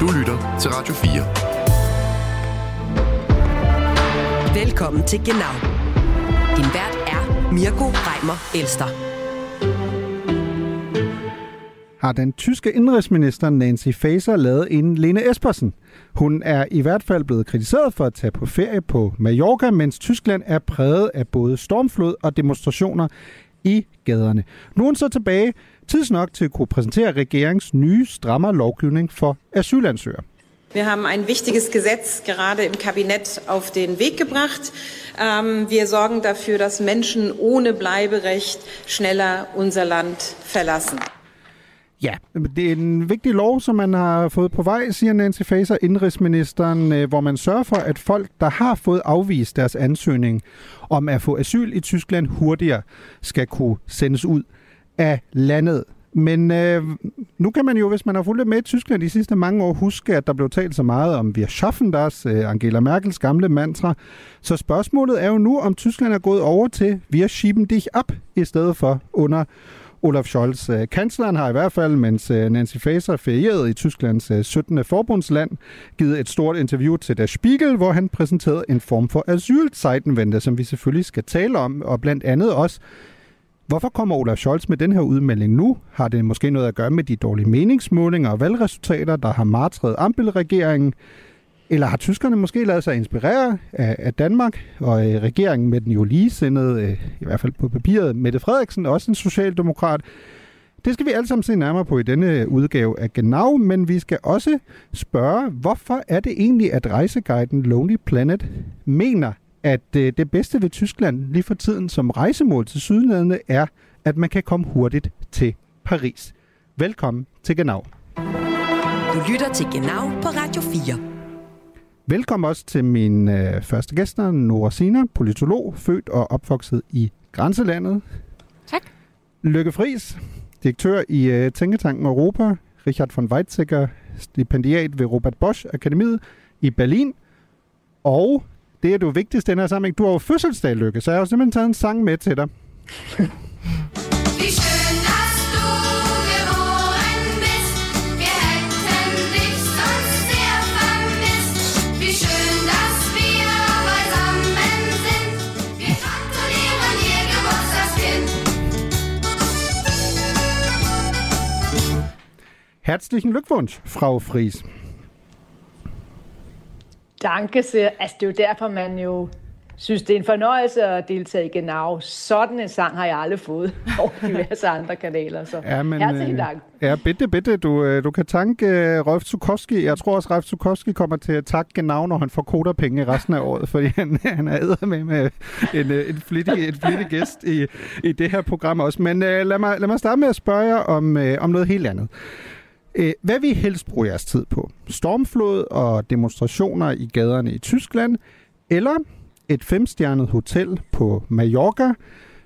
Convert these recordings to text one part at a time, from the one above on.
Du lytter til Radio 4. Velkommen til Genau. Din vært er Mirko Reimer Elster. Har den tyske indrigsminister Nancy Faeser lavet en Lene Espersen? Hun er i hvert fald blevet kritiseret for at tage på ferie på Mallorca, mens Tyskland er præget af både stormflod og demonstrationer i gaderne. Er hun så tilbage tidsnok til at kunne præsentere regeringens nye strammere lovgivning for asylansøgere. Wir haben ein wichtiges Gesetz gerade im Kabinett auf den Weg gebracht. Ähm, wir sorgen dafür, dass Menschen ohne Bleiberecht schneller unser Land verlassen. Ja, det er en vigtig lov, som man har fået på vej, siger Nancy Faeser, indrigsministeren, øh, hvor man sørger for, at folk, der har fået afvist deres ansøgning om at få asyl i Tyskland hurtigere, skal kunne sendes ud af landet. Men øh, nu kan man jo, hvis man har fulgt med i Tyskland de sidste mange år, huske, at der blev talt så meget om Wir schaffen das, øh, Angela Merkels gamle mantra. Så spørgsmålet er jo nu, om Tyskland er gået over til Wir schieben dich ab, i stedet for under Olaf Scholz. Øh, Kansleren har i hvert fald, mens øh, Nancy Faeser ferierede i Tysklands øh, 17. forbundsland, givet et stort interview til Der Spiegel, hvor han præsenterede en form for asylzeitenvente, som vi selvfølgelig skal tale om, og blandt andet også Hvorfor kommer Olaf Scholz med den her udmelding nu? Har det måske noget at gøre med de dårlige meningsmålinger og valgresultater, der har martret Ampel-regeringen? Eller har tyskerne måske lavet sig inspirere af, af Danmark og øh, regeringen med den jo ligesindede, øh, i hvert fald på papiret, Mette Frederiksen, også en socialdemokrat? Det skal vi alle sammen se nærmere på i denne øh, udgave af Genau, men vi skal også spørge, hvorfor er det egentlig, at rejseguiden Lonely Planet mener, at øh, det bedste ved Tyskland lige for tiden som rejsemål til sydlandene er, at man kan komme hurtigt til Paris. Velkommen til Genau. Du lytter til Genau på Radio 4. Velkommen også til min øh, første gæster, Nora Sina, politolog, født og opvokset i grænselandet. Tak. Lykke Friis, direktør i øh, Tænketanken Europa, Richard von Weizsäcker, stipendiat ved Robert Bosch Akademiet i Berlin, og det er du vigtigst i den her sammenhæng. Du har jo fødselsdag, Lykke, så jeg har simpelthen taget en sang med til dig. Herzlichen Glückwunsch, Frau Fries. Danke sehr. Altså, det er jo derfor, man jo synes, det er en fornøjelse at deltage i Genau. Sådan en sang har jeg aldrig fået over diverse andre kanaler. Så ja, men, herzlichen Dank. Øh, ja, bitte, bitte. Du, øh, du kan tanke uh, Rolf Zukowski. Jeg tror også, Rolf Zukowski kommer til at takke Genau, når han får koderpenge resten af året, fordi han, han er med med en, en, flittig, en flittig gæst i, i det her program også. Men uh, lad, mig, lad mig starte med at spørge jer om, uh, om noget helt andet. Øh, hvad vil I helst bruge jeres tid på? Stormflod og demonstrationer i gaderne i Tyskland, eller et femstjernet hotel på Mallorca,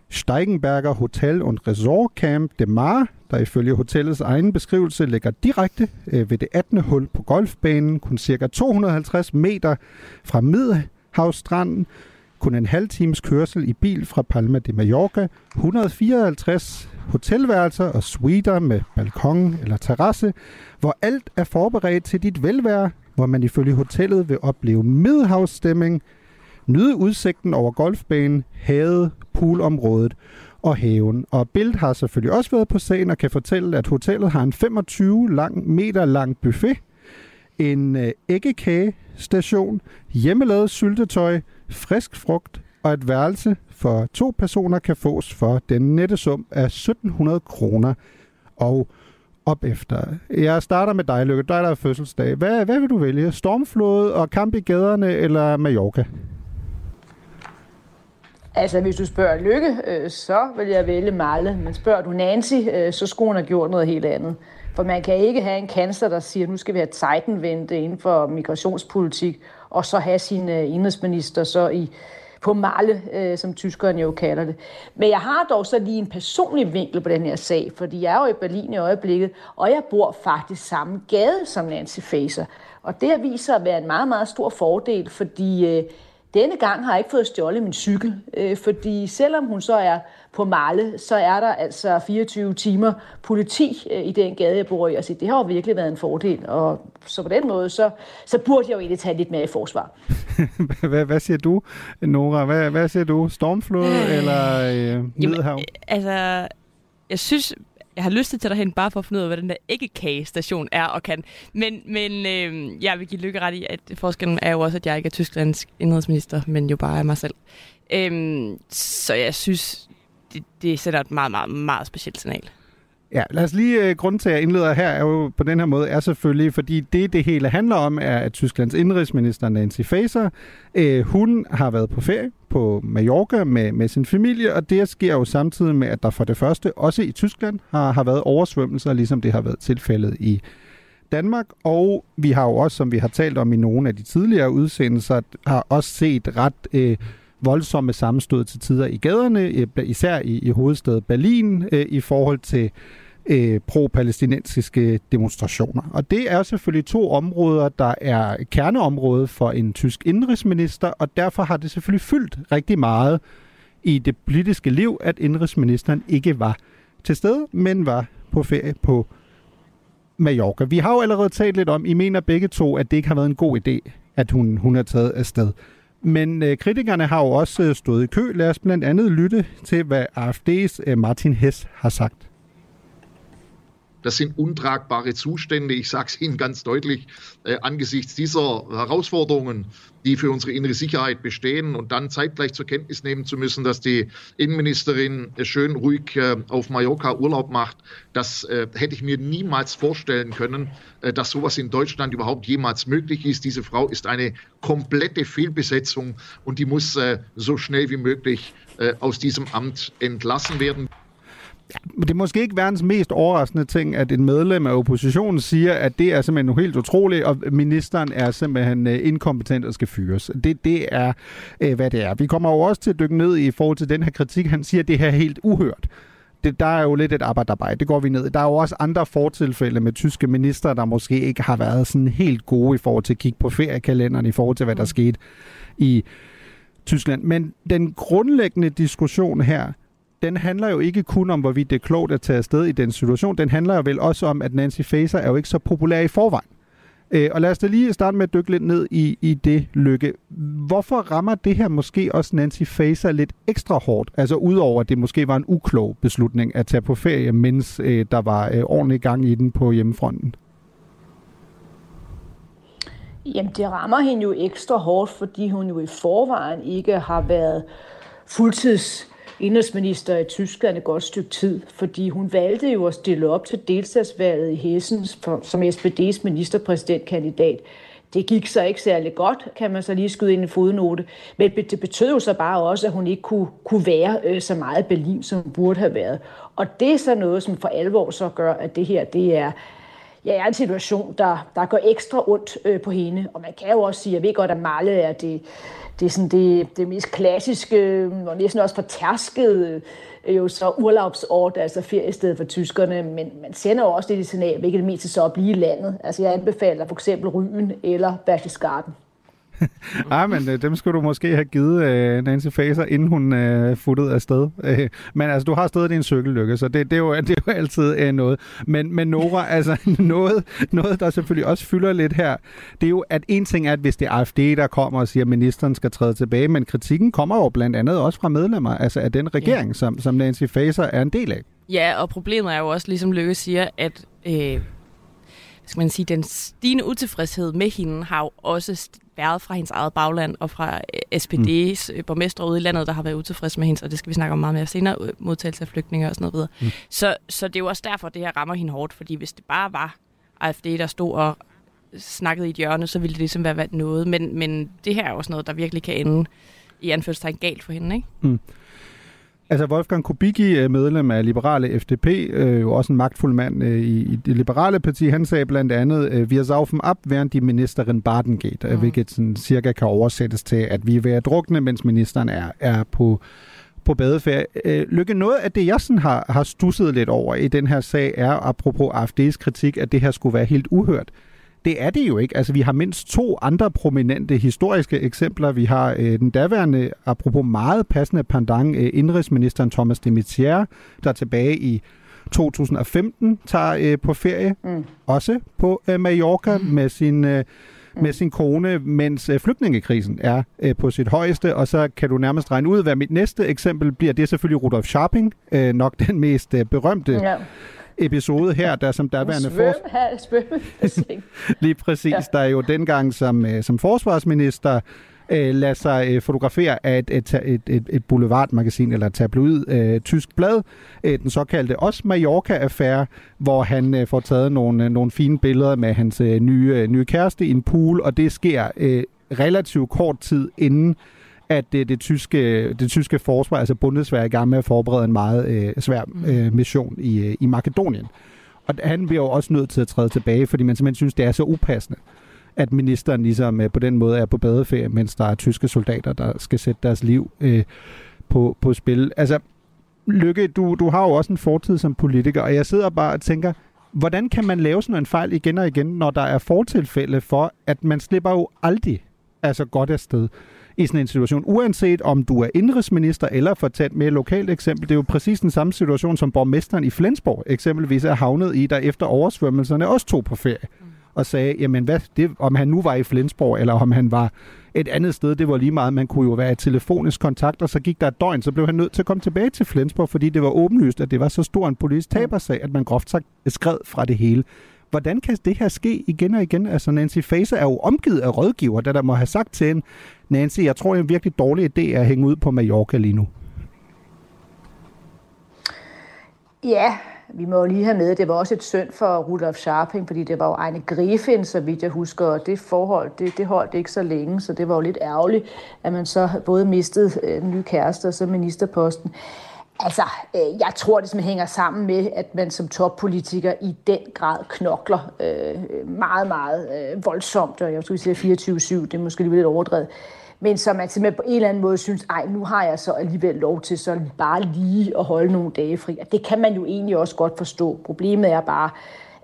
Steigenberger Hotel und Resort Camp de Mar, der ifølge hotellets egen beskrivelse ligger direkte øh, ved det 18. hul på golfbanen, kun cirka 250 meter fra Middelhavsstranden, kun en halv times kørsel i bil fra Palma de Mallorca, 154 hotelværelser og suiter med balkon eller terrasse, hvor alt er forberedt til dit velvære, hvor man ifølge hotellet vil opleve middelhavsstemning, nyde udsigten over golfbanen, havet, poolområdet og haven. Og Bild har selvfølgelig også været på sagen og kan fortælle, at hotellet har en 25 lang, meter lang buffet, en øh, æggekage station, hjemmelavet syltetøj, frisk frugt og et værelse for to personer kan fås for den nette sum af 1700 kroner og op efter. Jeg starter med dig, Lykke. Dig, der er fødselsdag. Hvad, hvad vil du vælge? Stormflod og kamp i gaderne eller Mallorca? Altså, hvis du spørger Lykke, øh, så vil jeg vælge Malle. Men spørger du Nancy, øh, så skulle hun have gjort noget helt andet. For man kan ikke have en kansler, der siger, at nu skal vi have vente inden for migrationspolitik, og så have sin øh, indrigsminister så i på malle, øh, som tyskerne jo kalder det. Men jeg har dog så lige en personlig vinkel på den her sag, fordi jeg er jo i Berlin i øjeblikket, og jeg bor faktisk samme gade som Nancy Faser. Og det har vist sig at være en meget, meget stor fordel, fordi øh, Denne gang har jeg ikke fået stjålet min cykel, øh, fordi selvom hun så er på Malle, så er der altså 24 timer politi øh, i den gade, jeg bor i. Og det har jo virkelig været en fordel. Og så på den måde, så, så burde jeg jo egentlig tage lidt mere i forsvar. hvad, hvad siger du, Nora? Hvad, hvad siger du? Stormflod øh, eller øh, Middelhav? Altså, jeg synes, jeg har lyst til at tage dig hen bare for at finde ud af, hvad den der ikke-kage-station er og kan. Men, men øh, jeg vil give lykke ret i, at forskellen er jo også, at jeg ikke er Tysklands indrigsminister, men jo bare er mig selv. Øh, så jeg synes, det, det sender et meget, meget, meget specielt signal. Ja, lad os lige, uh, grunden til, at jeg indleder her, er jo på den her måde, er selvfølgelig, fordi det, det hele handler om, er, at Tysklands indrigsminister Nancy Faeser, øh, hun har været på ferie på Mallorca med, med sin familie, og det sker jo samtidig med, at der for det første, også i Tyskland, har, har været oversvømmelser, ligesom det har været tilfældet i Danmark, og vi har jo også, som vi har talt om i nogle af de tidligere udsendelser, har også set ret... Øh, voldsomme sammenstød til tider i gaderne, eh, især i, i hovedstaden Berlin, øh, i forhold til øh, pro-palæstinensiske demonstrationer. Og det er selvfølgelig to områder, der er kerneområdet for en tysk indrigsminister, og derfor har det selvfølgelig fyldt rigtig meget i det politiske liv, at indrigsministeren ikke var til stede, men var på ferie på Mallorca. Vi har jo allerede talt lidt om, I mener begge to, at det ikke har været en god idé, at hun, hun er taget afsted. Men øh, kritikerne har jo også øh, stået i kø. Lad os blandt andet lytte til, hvad AfD's øh, Martin Hess har sagt. Das sind untragbare Zustände, ich sage es Ihnen ganz deutlich, äh, angesichts dieser Herausforderungen, die für unsere innere Sicherheit bestehen und dann zeitgleich zur Kenntnis nehmen zu müssen, dass die Innenministerin schön ruhig äh, auf Mallorca Urlaub macht, das äh, hätte ich mir niemals vorstellen können, äh, dass sowas in Deutschland überhaupt jemals möglich ist. Diese Frau ist eine komplette Fehlbesetzung und die muss so schnell wie möglich aus diesem Amt entlassen werden. Det er måske ikke verdens mest overraskende ting, at en medlem af oppositionen siger, at det er simpelthen helt utroligt, og ministeren er simpelthen øh, inkompetent og skal fyres. Det, det er, øh, hvad det er. Vi kommer jo også til at dykke ned i forhold til den her kritik. Han siger, at det her er helt uhørt. Det, der er jo lidt et arbejde, det går vi ned. Der er jo også andre fortilfælde med tyske minister, der måske ikke har været sådan helt gode i forhold til at kigge på feriekalenderen, i forhold til, hvad der mm. skete i Tyskland. Men den grundlæggende diskussion her, den handler jo ikke kun om, hvorvidt det er klogt at tage afsted i den situation. Den handler jo vel også om, at Nancy Faeser er jo ikke så populær i forvejen. Øh, og lad os da lige starte med at dykke lidt ned i, i det lykke. Hvorfor rammer det her måske også Nancy Faeser lidt ekstra hårdt? Altså udover, at det måske var en uklog beslutning at tage på ferie, mens øh, der var øh, ordentlig gang i den på hjemmefronten. Jamen, det rammer hende jo ekstra hårdt, fordi hun jo i forvejen ikke har været fuldtids indrigsminister i Tyskland et godt stykke tid, fordi hun valgte jo at stille op til delstatsvalget i Hessen som SPD's ministerpræsidentkandidat. Det gik så ikke særlig godt, kan man så lige skyde ind i fodnote. Men det betød jo så bare også, at hun ikke kunne, kunne være øh, så meget Berlin, som hun burde have været. Og det er så noget, som for alvor så gør, at det her det er, ja, er en situation, der, der går ekstra ondt øh, på hende. Og man kan jo også sige, jeg ved godt, at Malle er det det er sådan det, det mest klassiske øh, og næsten også fortærskede øh, jo så urlaubsort, altså feriested for tyskerne, men man sender jo også det signal, hvilket det mest så at blive i landet. Altså jeg anbefaler for eksempel Ryen eller Berchtesgaden. Ej, men øh, dem skulle du måske have givet øh, Nancy Faser, inden hun øh, futtede afsted. Øh, men altså, du har stadig din cykellykke, så det, det, er, jo, det er jo altid øh, noget. Men, men Nora, altså noget, noget, der selvfølgelig også fylder lidt her, det er jo, at en ting er, at hvis det er AFD, der kommer og siger, at ministeren skal træde tilbage, men kritikken kommer jo blandt andet også fra medlemmer altså af den regering, ja. som, som Nancy Faser er en del af. Ja, og problemet er jo også, ligesom Lykke siger, at øh, skal man sige, den stigende utilfredshed med hende har jo også været fra hendes eget bagland og fra øh, SPD's mm. borgmestre ude i landet, der har været utilfredse med hende, og det skal vi snakke om meget mere senere, modtagelse af flygtninge og sådan noget videre. Mm. Så, så det er jo også derfor, det her rammer hende hårdt, fordi hvis det bare var AFD, der stod og snakkede i et hjørne, så ville det ligesom være noget. Men, men det her er også noget, der virkelig kan ende i anførselstegn galt for hende, ikke? Mm. Altså Wolfgang Kubicki, øh, medlem af Liberale FDP, øh, jo også en magtfuld mand øh, i, det liberale parti, han sagde blandt andet, vi er saufen ab, während die Ministerin baden geht, mm. hvilket sådan cirka kan oversættes til, at vi er ved at drukne, mens ministeren er, er på, på badeferie. Øh, Lykke, noget af det, jeg sådan har, har stusset lidt over i den her sag, er apropos AFD's kritik, at det her skulle være helt uhørt det er det jo ikke. Altså, vi har mindst to andre prominente historiske eksempler. Vi har øh, den daværende, apropos meget passende pandang, øh, indrigsministeren Thomas de Maizière, der tilbage i 2015 tager øh, på ferie, mm. også på øh, Mallorca mm. med sin... Øh, med sin kone, mens øh, flygtningekrisen er øh, på sit højeste, og så kan du nærmest regne ud, hvad mit næste eksempel bliver. Det er selvfølgelig Rudolf Scharping, øh, nok den mest øh, berømte ja episode her, der som derværende for... Lige præcis, ja. der er jo dengang som, øh, som forsvarsminister øh, lader sig øh, fotografere af et, et, et, et, et boulevardmagasin eller et tabloid øh, tysk blad, øh, den såkaldte også Mallorca-affære, hvor han øh, får taget nogle, øh, nogle fine billeder med hans øh, nye, øh, nye kæreste i en pool, og det sker øh, relativt kort tid inden at det, det, tyske, det tyske forsvar, altså Bundeswehr, er i gang med at forberede en meget øh, svær mm. øh, mission i, øh, i Makedonien. Og han bliver jo også nødt til at træde tilbage, fordi man simpelthen synes, det er så upassende, at ministeren ligesom øh, på den måde er på badeferie, mens der er tyske soldater, der skal sætte deres liv øh, på, på spil. Altså, Lykke, du, du har jo også en fortid som politiker, og jeg sidder bare og tænker, hvordan kan man lave sådan en fejl igen og igen, når der er fortilfælde for, at man slipper jo aldrig altså godt afsted i sådan en situation. Uanset om du er indrigsminister eller for at tage et mere lokalt eksempel, det er jo præcis den samme situation, som borgmesteren i Flensborg eksempelvis er havnet i, der efter oversvømmelserne også tog på ferie og sagde, jamen hvad, det, om han nu var i Flensborg, eller om han var et andet sted, det var lige meget. Man kunne jo være i telefonisk kontakt, og så gik der et døgn, så blev han nødt til at komme tilbage til Flensborg, fordi det var åbenlyst, at det var så stor en politisk tabersag, at man groft sagt skred fra det hele. Hvordan kan det her ske igen og igen? Altså Nancy Faeser er jo omgivet af rådgiver, der der må have sagt til hende, Nancy, jeg tror, det er en virkelig dårlig idé at hænge ud på Mallorca lige nu. Ja, vi må jo lige have med, at det var også et synd for Rudolf Scharping, fordi det var jo egne Griffin, så vidt jeg husker, og det forhold, det, det holdt ikke så længe, så det var jo lidt ærgerligt, at man så både mistede øh, den nye kæreste og så ministerposten. Altså, øh, jeg tror, det simpelthen hænger sammen med, at man som toppolitiker i den grad knokler øh, meget, meget øh, voldsomt, og jeg skulle sige 24-7, det er måske lidt overdrevet. Men som man simpelthen på en eller anden måde synes, ej, nu har jeg så alligevel lov til så bare lige at holde nogle dage fri. Og det kan man jo egentlig også godt forstå. Problemet er bare,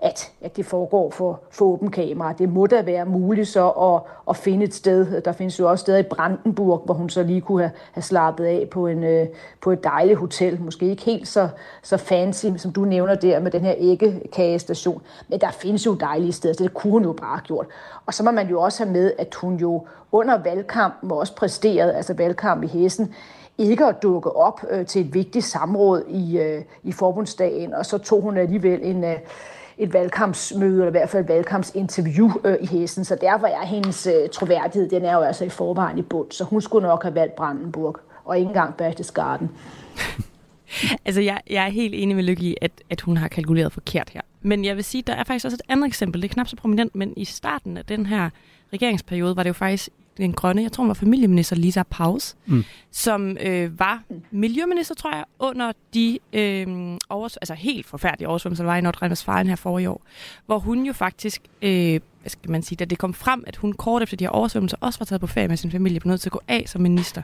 at, at det foregår for, for åben kamera. Det må da være muligt så at, at finde et sted. Der findes jo også steder i Brandenburg, hvor hun så lige kunne have, have slappet af på, en, øh, på et dejligt hotel. Måske ikke helt så, så fancy, som du nævner der med den her æggekagestation. Men der findes jo dejlige steder, så det kunne hun jo bare have gjort. Og så må man jo også have med, at hun jo under valgkampen også præsterede, altså valgkamp i Hessen, ikke at dukke op øh, til et vigtigt samråd i, øh, i forbundsdagen, og så tog hun alligevel en, øh, et valgkampsmøde, eller i hvert fald et valgkampsinterview øh, i Hessen. Så derfor er hendes øh, troværdighed, den er jo altså i forvejen i bund. Så hun skulle nok have valgt Brandenburg, og ikke engang Berchtesgaden. altså, jeg, jeg er helt enig med Lykke i, at, at hun har kalkuleret forkert her. Men jeg vil sige, der er faktisk også et andet eksempel. Det er knap så prominent, men i starten af den her regeringsperiode var det jo faktisk den grønne, jeg tror hun var familieminister Lisa Paus, mm. som øh, var miljøminister, tror jeg, under de øh, overs- altså helt forfærdelige oversvømmelser, der var i Nordrhein-Westfalen her forrige år, hvor hun jo faktisk, øh, hvad skal man sige, da det kom frem, at hun kort efter de her oversvømmelser også var taget på ferie med sin familie, på nødt til at gå af som minister.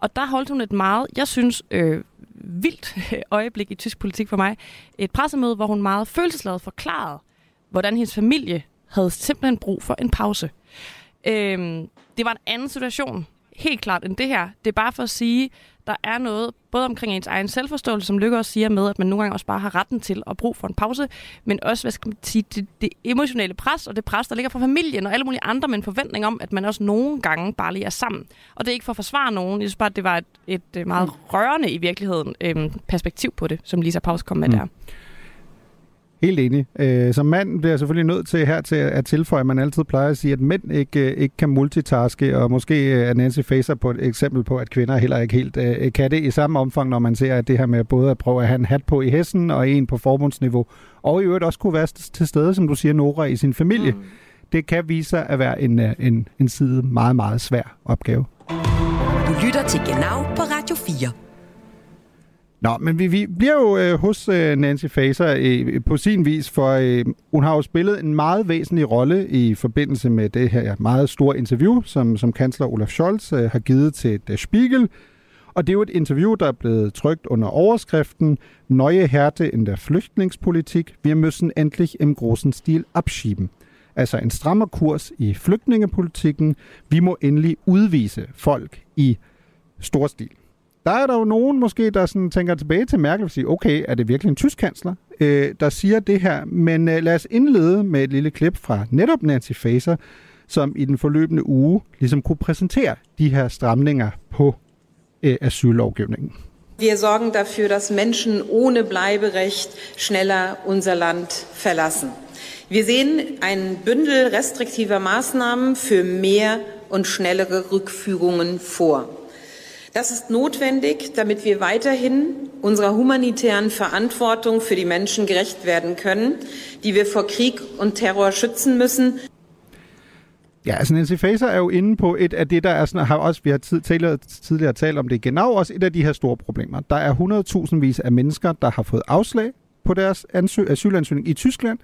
Og der holdt hun et meget, jeg synes, øh, vildt øjeblik i tysk politik for mig, et pressemøde, hvor hun meget følelsesladet forklarede, hvordan hendes familie havde simpelthen brug for en pause. Øhm, det var en anden situation, helt klart, end det her. Det er bare for at sige, der er noget, både omkring ens egen selvforståelse, som Lykke også siger med, at man nogle gange også bare har retten til at bruge for en pause, men også, hvad skal man sige, det, det emotionelle pres, og det pres, der ligger fra familien og alle mulige andre, med en forventning om, at man også nogle gange bare lige er sammen. Og det er ikke for at forsvare nogen, jeg synes bare, at det var et, et meget rørende i virkeligheden øhm, perspektiv på det, som Lisa Paus kom med mm. der. Helt enig. Øh, som mand bliver jeg selvfølgelig nødt til her til at tilføje, at man altid plejer at sige, at mænd ikke, øh, ikke kan multitaske, og måske er Nancy Faser på et eksempel på, at kvinder heller ikke helt øh, kan det i samme omfang, når man ser, at det her med både at prøve at have en hat på i hessen og en på forbundsniveau, og i øvrigt også kunne være til stede, som du siger, Nora, i sin familie. Mm. Det kan vise sig at være en, en, en side meget, meget svær opgave. Du lytter til Genau på Radio 4. Nå, men vi, vi bliver jo øh, hos øh, Nancy Faser øh, på sin vis, for øh, hun har jo spillet en meget væsentlig rolle i forbindelse med det her meget store interview, som, som kansler Olaf Scholz øh, har givet til Der øh, Spiegel. Og det er jo et interview, der er blevet trygt under overskriften Neue Härte in der Flüchtlingspolitik. Wir müssen endlich im großen Stil abschieben. Altså en strammer kurs i flygtningepolitikken. Vi må endelig udvise folk i stor stil. Der er der jo nogen måske, der sådan tænker tilbage til Merkel og siger, okay, er det virkelig en tysk kansler, øh, der siger det her? Men øh, lad os indlede med et lille klip fra netop Nancy Faeser, som i den forløbende uge ligesom kunne præsentere de her stramninger på øh, Asyllovgivningen. Wir sorgen dafür, dass Menschen ohne Bleiberecht schneller unser Land verlassen. Wir sehen ein Bündel restriktiver Maßnahmen für mehr und schnellere Rückführungen vor. Das ist notwendig, damit wir weiterhin unserer humanitären Verantwortung für die Menschen gerecht werden können, die wir vor Krieg und Terror schützen müssen. Ja, altså Nancy Faeser er jo inde på et af det, der er sådan, har også, vi har tid, tidligere, tidligere talt om det genau, også et af de her store problemer. Der er 100.000 vis af mennesker, der har fået afslag på deres ansøg, asylansøgning i Tyskland,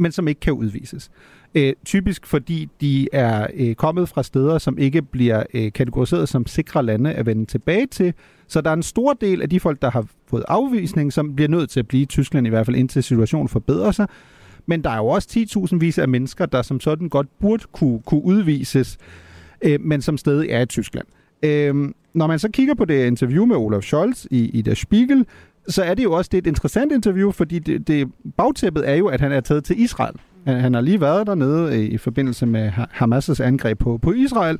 men som ikke kan udvises. Øh, typisk fordi de er øh, kommet fra steder, som ikke bliver øh, kategoriseret som sikre lande at vende tilbage til. Så der er en stor del af de folk, der har fået afvisning, som bliver nødt til at blive i Tyskland, i hvert fald indtil situationen forbedrer sig. Men der er jo også 10.000 vis af mennesker, der som sådan godt burde kunne, kunne udvises, øh, men som stadig er i Tyskland. Øh, når man så kigger på det interview med Olaf Scholz i, i Der Spiegel, så er det jo også det er et interessant interview, fordi det, det, bagtæppet er jo, at han er taget til Israel. Han, han har lige været dernede i, i forbindelse med Hamas' angreb på, på Israel.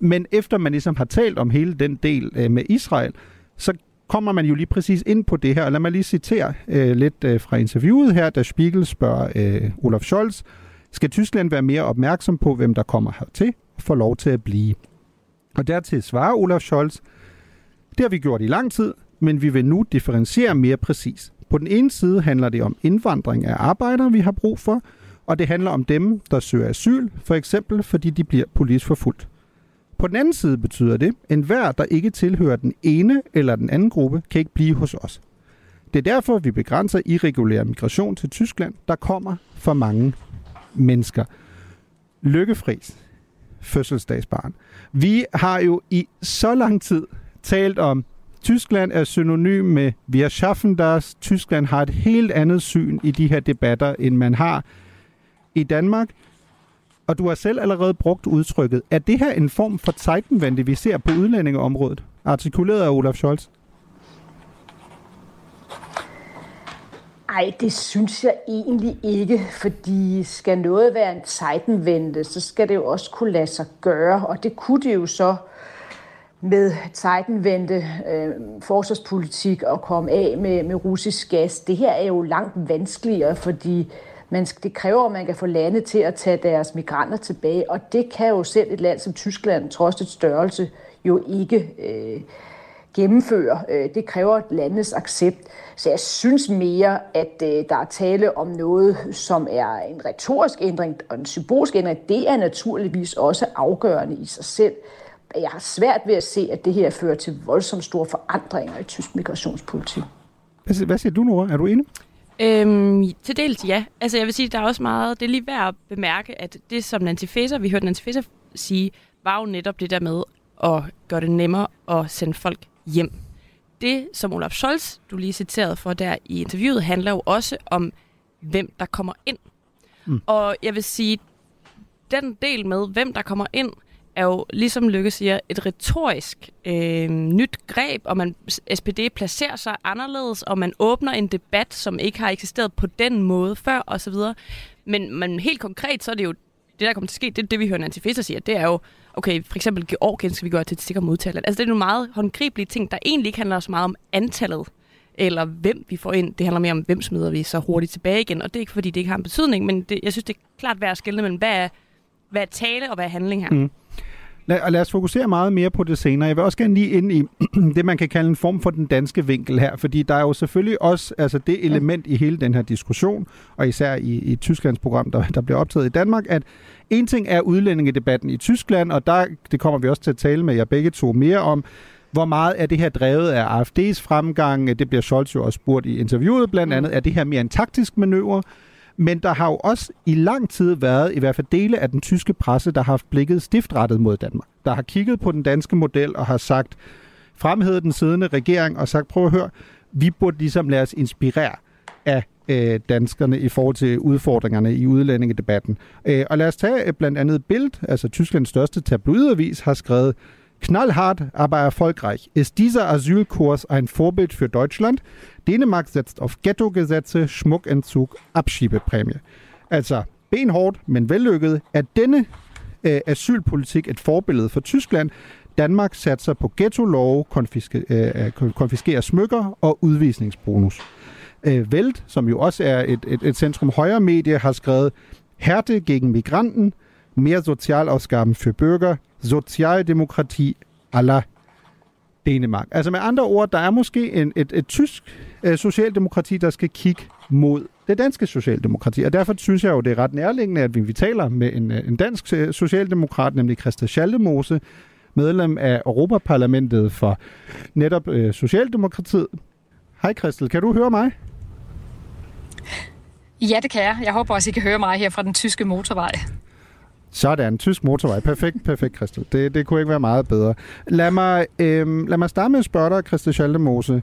Men efter man ligesom har talt om hele den del øh, med Israel, så kommer man jo lige præcis ind på det her. lad mig lige citere øh, lidt øh, fra interviewet her, da Spiegel spørger øh, Olaf Scholz, skal Tyskland være mere opmærksom på, hvem der kommer hertil og får lov til at blive? Og dertil svarer Olaf Scholz, det har vi gjort i lang tid, men vi vil nu differentiere mere præcis. På den ene side handler det om indvandring af arbejdere, vi har brug for, og det handler om dem, der søger asyl, for eksempel fordi de bliver politisk forfulgt. På den anden side betyder det, at enhver, der ikke tilhører den ene eller den anden gruppe, kan ikke blive hos os. Det er derfor, vi begrænser irregulær migration til Tyskland. Der kommer for mange mennesker. Lykkefris, fødselsdagsbarn. Vi har jo i så lang tid talt om, Tyskland er synonym med wir schaffen das. Tyskland har et helt andet syn i de her debatter, end man har i Danmark og du har selv allerede brugt udtrykket. Er det her en form for Zeitenwende, vi ser på udlændingeområdet, artikuleret af Olaf Scholz? Nej, det synes jeg egentlig ikke, fordi skal noget være en Zeitenwende, så skal det jo også kunne lade sig gøre, og det kunne det jo så med Zeitenwende øh, forsvarspolitik og komme af med, med russisk gas. Det her er jo langt vanskeligere, fordi man, det kræver, at man kan få lande til at tage deres migranter tilbage, og det kan jo selv et land som Tyskland, trods et størrelse, jo ikke øh, gennemføre. Øh, det kræver et landes accept. Så jeg synes mere, at øh, der er tale om noget, som er en retorisk ændring og en symbolsk ændring. Det er naturligvis også afgørende i sig selv. Jeg har svært ved at se, at det her fører til voldsomt store forandringer i tysk migrationspolitik. Hvad siger du, Nora? Er du enig? Øhm, til dels ja. Altså jeg vil sige, der er også meget, det er lige værd at bemærke, at det som Nancy Faeser, vi hørte Nancy Faeser sige, var jo netop det der med at gøre det nemmere at sende folk hjem. Det, som Olaf Scholz, du lige citerede for der i interviewet, handler jo også om, hvem der kommer ind. Mm. Og jeg vil sige, den del med, hvem der kommer ind, er jo, ligesom Lykke siger, et retorisk øh, nyt greb, og man SPD placerer sig anderledes, og man åbner en debat, som ikke har eksisteret på den måde før, osv. Men, men helt konkret, så er det jo det, der kommer til at ske, det, det vi hører Nancy Faeser sige, det er jo, okay, for eksempel Georgien skal vi gøre til et sikkert modtagerland. Altså det er nogle meget håndgribelige ting, der egentlig ikke handler så meget om antallet, eller hvem vi får ind. Det handler mere om, hvem smider vi så hurtigt tilbage igen. Og det er ikke, fordi det ikke har en betydning, men det, jeg synes, det er klart værd at skille mellem, hvad er, hvad er tale og hvad er handling her. Mm. Lad, og lad os fokusere meget mere på det senere. Jeg vil også gerne lige ind i det, man kan kalde en form for den danske vinkel her, fordi der er jo selvfølgelig også altså det element i hele den her diskussion, og især i, i Tysklands program, der, der bliver optaget i Danmark, at en ting er udlændingedebatten i Tyskland, og der, det kommer vi også til at tale med jer begge to mere om, hvor meget er det her drevet af AFD's fremgang? Det bliver Scholz jo også spurgt i interviewet blandt mm. andet. Er det her mere en taktisk manøvre? Men der har jo også i lang tid været i hvert fald dele af den tyske presse, der har haft blikket stiftrettet mod Danmark. Der har kigget på den danske model og har sagt, fremhævet den siddende regering og sagt, prøv at høre, vi burde ligesom lade os inspirere af øh, danskerne i forhold til udfordringerne i udlændingedebatten. Øh, og lad os tage øh, blandt andet Bild, altså Tysklands største tabloidavis, har skrevet, Knallhart, aber erfolgreich. Ist dieser Asylkurs ein Vorbild für Deutschland? Dänemark setzt auf Ghetto-Gesetze, Schmuckentzug, Abschiebeprämie. Altså, benhårdt, men vellykket, er denne øh, asylpolitik et forbillede for Tyskland. Danmark satser på ghetto-love, konfiske, øh, konfiskere smykker og udvisningsbonus. Øh, Velt, som jo også er et, et, et centrum højre medie, har skrevet Härte gegen Migranten, mere Sozialausgaben für Bürger, Socialdemokrati aller Dänemark. Altså med andre ord, der er måske en, et, et tysk øh, socialdemokrati, der skal kigge mod det danske socialdemokrati. Og derfor synes jeg jo, det er ret nærliggende, at vi, vi taler med en, øh, en dansk øh, socialdemokrat, nemlig Christa Schaldemose, medlem af Europaparlamentet for netop øh, Socialdemokratiet. Hej Christel, kan du høre mig? Ja, det kan jeg. Jeg håber også, I kan høre mig her fra den tyske motorvej. Sådan, tysk motorvej. Perfekt, perfekt, Christel. Det, det kunne ikke være meget bedre. Lad mig, øh, lad mig starte med at spørge dig, Christel Schaldemose.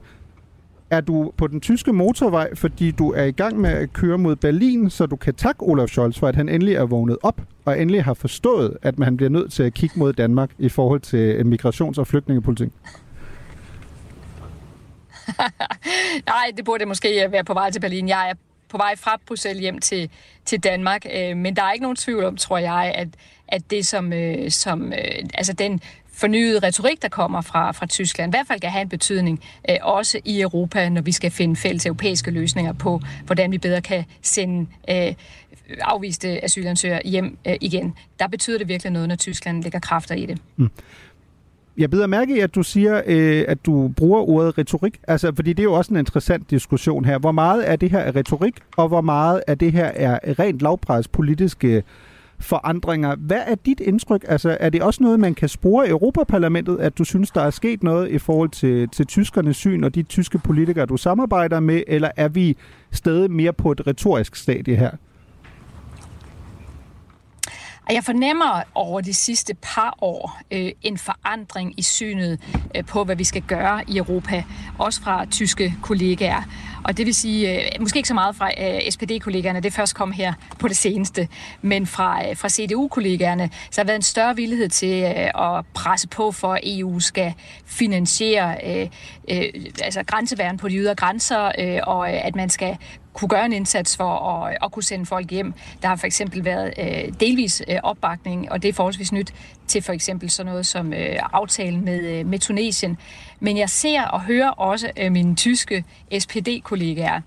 Er du på den tyske motorvej, fordi du er i gang med at køre mod Berlin, så du kan takke Olaf Scholz for, at han endelig er vågnet op, og endelig har forstået, at man bliver nødt til at kigge mod Danmark i forhold til øh, migrations- og flygtningepolitik? Nej, det burde måske øh, være på vej til Berlin. Jeg er på vej fra Bruxelles hjem til, til Danmark. Øh, men der er ikke nogen tvivl om, tror jeg, at, at det som, øh, som øh, altså den fornyede retorik, der kommer fra, fra Tyskland, i hvert fald kan have en betydning øh, også i Europa, når vi skal finde fælles europæiske løsninger på, hvordan vi bedre kan sende øh, afviste asylansøgere hjem øh, igen. Der betyder det virkelig noget, når Tyskland lægger kræfter i det. Mm. Jeg beder mærke i, at du siger, øh, at du bruger ordet retorik. Altså, fordi det er jo også en interessant diskussion her. Hvor meget af det her er retorik, og hvor meget af det her er rent lavpres politiske forandringer. Hvad er dit indtryk? Altså, er det også noget, man kan spore i Europaparlamentet, at du synes, der er sket noget i forhold til, til tyskernes syn og de tyske politikere, du samarbejder med, eller er vi stadig mere på et retorisk stadie her? Jeg fornemmer over de sidste par år øh, en forandring i synet øh, på, hvad vi skal gøre i Europa, også fra tyske kollegaer. Og det vil sige, øh, måske ikke så meget fra øh, SPD-kollegaerne, det først kom her på det seneste, men fra, øh, fra CDU-kollegaerne, så har været en større villighed til øh, at presse på for, at EU skal finansiere øh, øh, altså grænseværen på de ydre grænser, øh, og øh, at man skal kunne gøre en indsats for at, at kunne sende folk hjem. Der har for eksempel været øh, delvis øh, opbakning, og det er forholdsvis nyt, til for eksempel sådan noget som øh, aftalen med, øh, med Tunesien. Men jeg ser og hører også øh, mine tyske SPD-kollegaer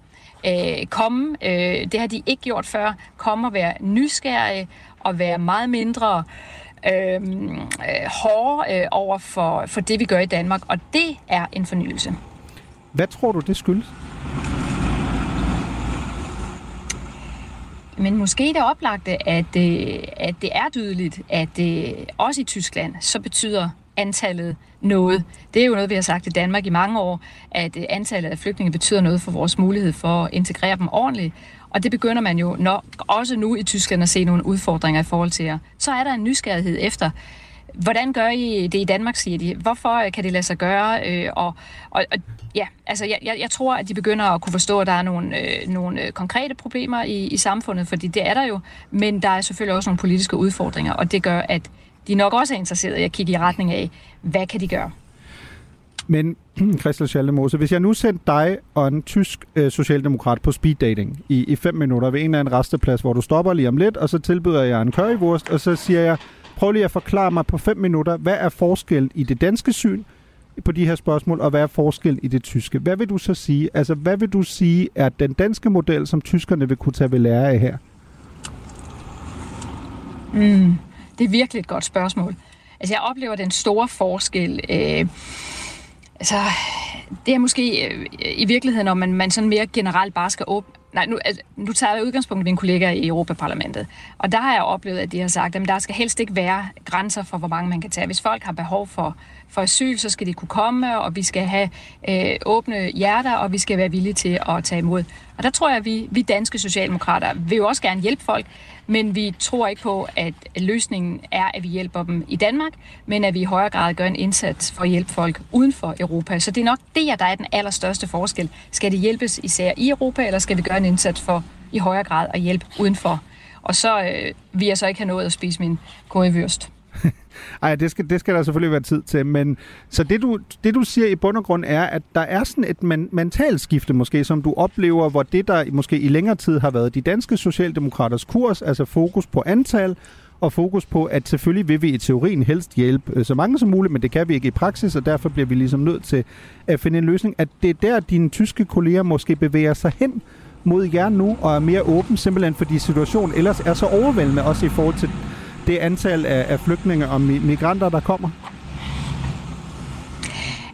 øh, komme, øh, det har de ikke gjort før, komme og være nysgerrige og være meget mindre øhm, øh, hårde øh, over for, for det, vi gør i Danmark, og det er en fornyelse. Hvad tror du, det skyldes? Men måske det oplagte, at, øh, at det er tydeligt, at øh, også i Tyskland, så betyder antallet noget. Det er jo noget, vi har sagt i Danmark i mange år, at øh, antallet af flygtninge betyder noget for vores mulighed for at integrere dem ordentligt. Og det begynder man jo nok også nu i Tyskland at se nogle udfordringer i forhold til jer. Så er der en nysgerrighed efter, Hvordan gør I det i Danmark, siger de? Hvorfor øh, kan det lade sig gøre? Øh, og, og, og ja, altså jeg, jeg, jeg tror, at de begynder at kunne forstå, at der er nogle, øh, nogle øh, konkrete problemer i, i samfundet, fordi det er der jo, men der er selvfølgelig også nogle politiske udfordringer, og det gør, at de nok også er interesserede i at kigge i retning af, hvad kan de gøre? Men, Christel Schaldemose, hvis jeg nu sendte dig og en tysk øh, socialdemokrat på speed dating i, i fem minutter ved en eller anden resteplads, hvor du stopper lige om lidt, og så tilbyder jeg en currywurst, og så siger jeg, Prøv lige at forklare mig på fem minutter, hvad er forskellen i det danske syn på de her spørgsmål, og hvad er forskellen i det tyske? Hvad vil du så sige? Altså, hvad vil du sige er den danske model, som tyskerne vil kunne tage ved lære af her? Mm, det er virkelig et godt spørgsmål. Altså, jeg oplever den store forskel. Øh, altså, det er måske øh, i virkeligheden, når man, man sådan mere generelt bare skal åbne, Nej, nu, altså, nu tager jeg udgangspunkt i mine kollegaer i Europaparlamentet. Og der har jeg oplevet, at de har sagt, at der skal helst ikke være grænser for, hvor mange man kan tage. Hvis folk har behov for, for asyl, så skal de kunne komme, og vi skal have øh, åbne hjerter, og vi skal være villige til at tage imod. Og der tror jeg, at vi, vi danske socialdemokrater vil jo også gerne hjælpe folk, men vi tror ikke på, at løsningen er, at vi hjælper dem i Danmark, men at vi i højere grad gør en indsats for at hjælpe folk uden for Europa. Så det er nok det, der er den allerstørste forskel. Skal det hjælpes især i Europa, eller skal vi gøre en indsats for i højere grad at hjælpe udenfor? Og så øh, vil jeg så ikke have nået at spise min currywurst. Ej, det skal, det skal der selvfølgelig være tid til, men så det du, det du siger i bund og grund er, at der er sådan et man, mentalt skifte måske, som du oplever, hvor det der måske i længere tid har været de danske socialdemokraters kurs, altså fokus på antal, og fokus på, at selvfølgelig vil vi i teorien helst hjælpe øh, så mange som muligt, men det kan vi ikke i praksis, og derfor bliver vi ligesom nødt til at finde en løsning. At det er der, dine tyske kolleger måske bevæger sig hen mod jer nu, og er mere åben, simpelthen fordi situationen ellers er så overvældende, også i forhold til det antal af, af flygtninge og migranter, der kommer?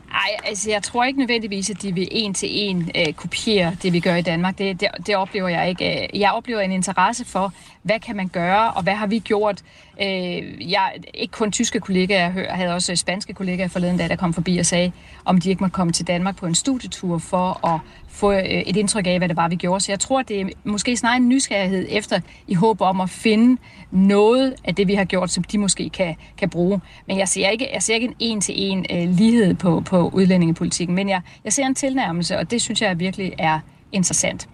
Nej, altså jeg tror ikke nødvendigvis, at de vil en til en øh, kopiere det, vi gør i Danmark. Det, det, det oplever jeg ikke. Øh, jeg oplever en interesse for, hvad kan man gøre, og hvad har vi gjort? Øh, jeg, ikke kun tyske kollegaer, jeg havde også spanske kollegaer forleden dag, der kom forbi og sagde, om de ikke måtte komme til Danmark på en studietur for at få øh, et indtryk af, hvad det var, vi gjorde. Så jeg tror, det er måske snarere en nysgerrighed efter, i håb om at finde noget af det, vi har gjort, som de måske kan, kan bruge. Men jeg ser ikke, jeg ser ikke en en-til-en øh, lighed på, på udlændingepolitikken, men jeg, jeg ser en tilnærmelse, og det synes jeg virkelig er interessant.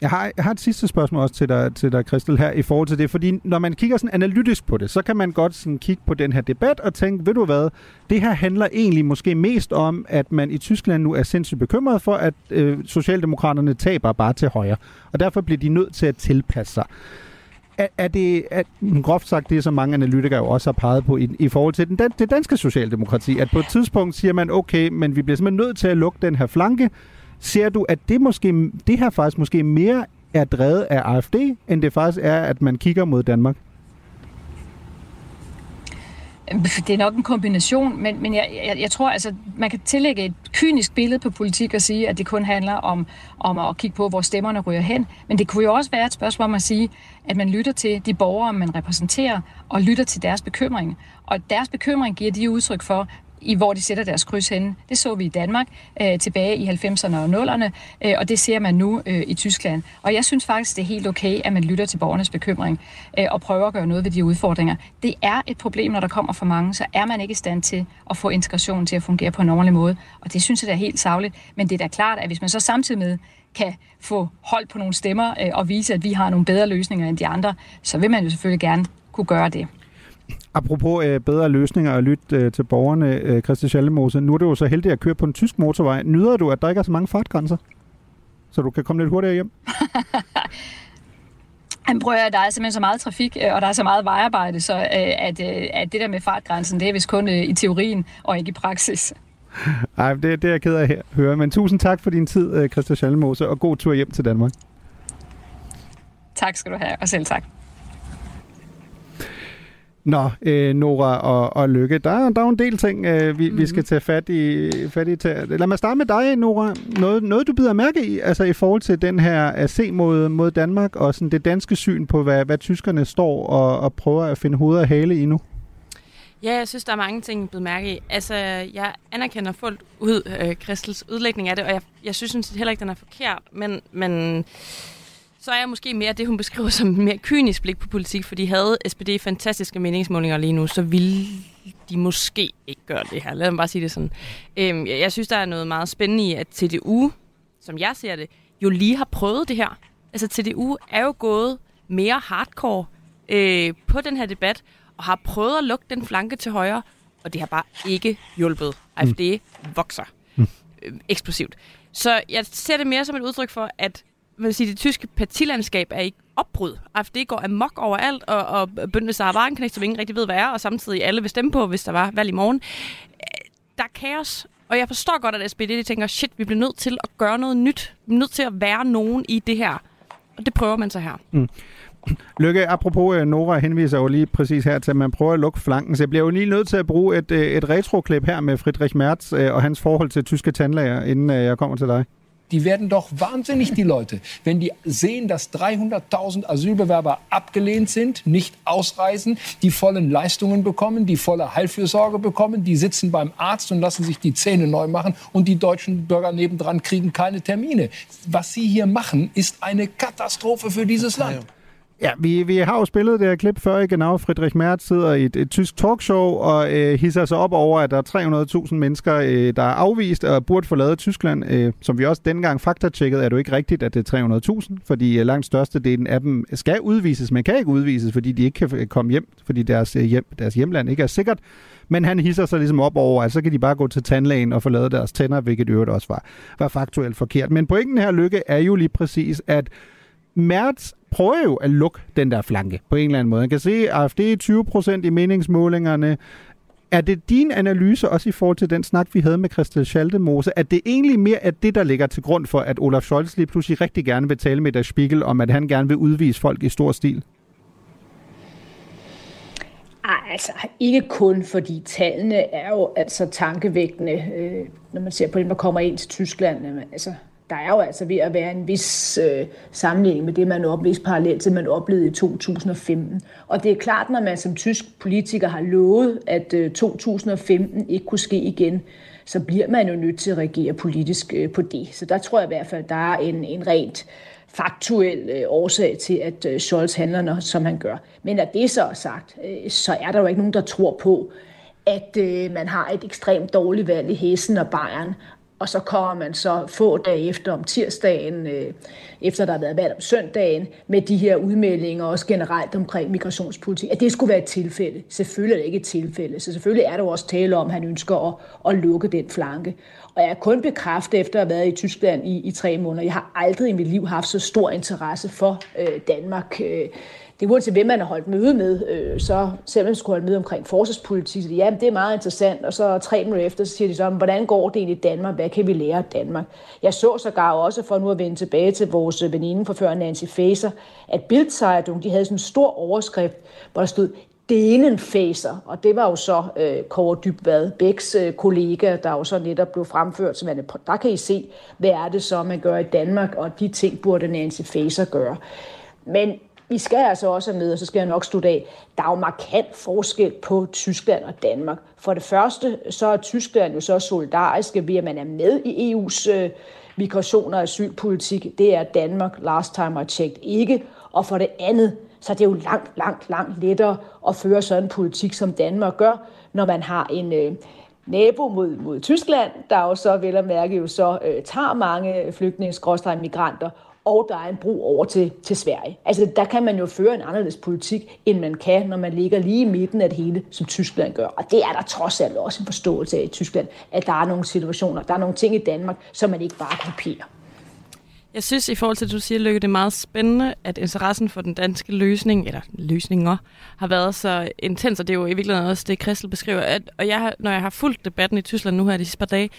Jeg har, jeg har et sidste spørgsmål også til dig, til dig, Christel, her i forhold til det. Fordi når man kigger sådan analytisk på det, så kan man godt sådan kigge på den her debat og tænke, ved du hvad, det her handler egentlig måske mest om, at man i Tyskland nu er sindssygt bekymret for, at øh, Socialdemokraterne taber bare til højre. Og derfor bliver de nødt til at tilpasse sig. Er, er det, er, groft sagt, det som mange analytikere jo også har peget på i, i forhold til den, det danske socialdemokrati, at på et tidspunkt siger man, okay, men vi bliver simpelthen nødt til at lukke den her flanke, Ser du, at det, måske, det her faktisk måske mere er drevet af AFD, end det faktisk er, at man kigger mod Danmark? Det er nok en kombination, men, men jeg, jeg, jeg tror, altså, man kan tillægge et kynisk billede på politik og sige, at det kun handler om, om at kigge på, hvor stemmerne ryger hen. Men det kunne jo også være et spørgsmål om at sige, at man lytter til de borgere, man repræsenterer, og lytter til deres bekymring. Og deres bekymring giver de udtryk for, i hvor de sætter deres kryds henne. Det så vi i Danmark øh, tilbage i 90'erne og 0'erne, øh, og det ser man nu øh, i Tyskland. Og jeg synes faktisk, det er helt okay, at man lytter til borgernes bekymring øh, og prøver at gøre noget ved de udfordringer. Det er et problem, når der kommer for mange, så er man ikke i stand til at få integrationen til at fungere på en ordentlig måde. Og det synes jeg, det er helt savligt. Men det er da klart, at hvis man så samtidig med kan få hold på nogle stemmer øh, og vise, at vi har nogle bedre løsninger end de andre, så vil man jo selvfølgelig gerne kunne gøre det. Apropos øh, bedre løsninger og lytte øh, til borgerne, øh, Christi Schallemose. Nu er du jo så heldig at køre på en tysk motorvej. Nyder du, at der ikke er så mange fartgrænser? Så du kan komme lidt hurtigere hjem? Han prøver, at der er simpelthen så meget trafik, øh, og der er så meget vejarbejde, så øh, at, øh, at det der med fartgrænsen, det er vist kun i teorien og ikke i praksis. Nej, det, det er jeg ked af at høre. Men tusind tak for din tid, Christian Schallemose, og god tur hjem til Danmark. Tak skal du have, og selv tak. Nå, øh, Nora og, og Lykke, der, der er jo en del ting, øh, vi, mm. vi skal tage fat i. Fat i til. Lad mig starte med dig, Nora. Noget, noget du bider mærke i, altså i forhold til den her at se mod, mod Danmark, og sådan det danske syn på, hvad, hvad tyskerne står og, og prøver at finde hoved og hale i nu? Ja, jeg synes, der er mange ting, jeg mærke i. Altså, jeg anerkender fuldt ud øh, Kristels udlægning af det, og jeg, jeg synes heller ikke, den er forkert, men, men så er jeg måske mere det, hun beskriver som en mere kynisk blik på politik, fordi havde SPD fantastiske meningsmålinger lige nu, så ville de måske ikke gøre det her. Lad mig bare sige det sådan. Øhm, jeg synes, der er noget meget spændende i, at TDU, som jeg ser det, jo lige har prøvet det her. Altså TDU er jo gået mere hardcore øh, på den her debat, og har prøvet at lukke den flanke til højre, og det har bare ikke hjulpet. AFD mm. vokser mm. Øh, eksplosivt. Så jeg ser det mere som et udtryk for, at vil sige, det tyske partilandskab er ikke opbrud. Altså, AFD går amok overalt, og, og Bündnis Varenknecht, som ingen rigtig ved, hvad er, og samtidig alle vil stemme på, hvis der var valg i morgen. Øh, der er kaos, og jeg forstår godt, at SPD de tænker, shit, vi bliver nødt til at gøre noget nyt. Vi er nødt til at være nogen i det her. Og det prøver man så her. Mm. Lykke, apropos øh, Nora henviser jo lige præcis her til, at man prøver at lukke flanken. Så jeg bliver jo lige nødt til at bruge et, øh, et retroklip her med Friedrich Merz og hans forhold til tyske tandlæger, inden jeg kommer til dig. Die werden doch wahnsinnig, die Leute, wenn die sehen, dass 300.000 Asylbewerber abgelehnt sind, nicht ausreisen, die vollen Leistungen bekommen, die volle Heilfürsorge bekommen, die sitzen beim Arzt und lassen sich die Zähne neu machen und die deutschen Bürger nebendran kriegen keine Termine. Was sie hier machen, ist eine Katastrophe für dieses Land. Ja, vi, vi har jo spillet det her klip før, i Genau, Friedrich Merz sidder i et, et tysk talkshow og øh, hisser sig op over, at der er 300.000 mennesker, øh, der er afvist og burde forlade Tyskland. Øh, som vi også dengang faktatjekkede, er det jo ikke rigtigt, at det er 300.000, fordi øh, langt størstedelen af dem skal udvises, men kan ikke udvises, fordi de ikke kan øh, komme hjem, fordi deres, øh, hjem, deres hjemland ikke er sikkert. Men han hisser sig ligesom op over, at så kan de bare gå til tandlægen og forlade deres tænder, hvilket i øvrigt også var, var faktuelt forkert. Men pointen her, Lykke, er jo lige præcis, at Merz prøver jo at lukke den der flanke på en eller anden måde. Han kan se, at AFD 20 procent i meningsmålingerne. Er det din analyse også i forhold til den snak, vi havde med Christel Schaldemose, at det egentlig mere er det, der ligger til grund for, at Olaf Scholz lige pludselig rigtig gerne vil tale med Der Spiegel om, at han gerne vil udvise folk i stor stil? Altså ikke kun, fordi tallene er jo altså tankevækkende, øh, når man ser på dem, der kommer ind til Tyskland. Altså, der er jo altså ved at være en vis øh, sammenligning med det, man oplevede, parallelt til, man oplevede i 2015. Og det er klart, når man som tysk politiker har lovet, at øh, 2015 ikke kunne ske igen, så bliver man jo nødt til at reagere politisk øh, på det. Så der tror jeg i hvert fald, der er en, en rent faktuel øh, årsag til, at øh, Scholz handler, som han gør. Men at det så er sagt, øh, så er der jo ikke nogen, der tror på, at øh, man har et ekstremt dårligt valg i Hessen og Bayern, og så kommer man så få dage efter om tirsdagen, øh, efter der har været valg om søndagen, med de her udmeldinger, også generelt omkring migrationspolitik, at det skulle være et tilfælde. Selvfølgelig er det ikke et tilfælde, så selvfølgelig er der jo også tale om, at han ønsker at, at lukke den flanke. Og jeg er kun bekræftet efter at have været i Tyskland i, i tre måneder. Jeg har aldrig i mit liv haft så stor interesse for øh, Danmark. Øh, det er uanset hvem man har holdt møde med, øh, så selvom man skulle holde møde omkring forsvarspolitik, så de, ja, det er meget interessant, og så tre minutter efter, så siger de så, hvordan går det egentlig i Danmark, hvad kan vi lære af Danmark? Jeg så sågar også, for nu at vende tilbage til vores veninde for før, Nancy Faser, at Bildzeitung, de havde sådan en stor overskrift, hvor der stod, Faser, og det var jo så øh, Kåre Dybvad, Bæks øh, kollega, der jo så netop blev fremført, som man, der kan I se, hvad er det så, man gør i Danmark, og de ting burde Nancy Faser gøre. Men vi skal altså også med, og så skal jeg nok slutte af, der er jo markant forskel på Tyskland og Danmark. For det første, så er Tyskland jo så solidariske ved, at man er med i EU's øh, migration- og asylpolitik. Det er Danmark, last time I checked, ikke. Og for det andet, så er det jo langt, langt, langt lettere at føre sådan en politik, som Danmark gør, når man har en øh, nabo mod, mod Tyskland, der jo så vel at mærke jo så øh, tager mange øh, flygtninge migranter og der er en bro over til, til Sverige. Altså, der kan man jo føre en anderledes politik, end man kan, når man ligger lige i midten af det hele, som Tyskland gør. Og det er der trods alt også en forståelse af i Tyskland, at der er nogle situationer, der er nogle ting i Danmark, som man ikke bare kopierer. Jeg synes, i forhold til, at du siger, Lykke, det er meget spændende, at interessen for den danske løsning, eller løsninger, har været så intens, og det er jo i virkeligheden også det, Kristel beskriver. At, og jeg har, når jeg har fulgt debatten i Tyskland nu her de sidste par dage,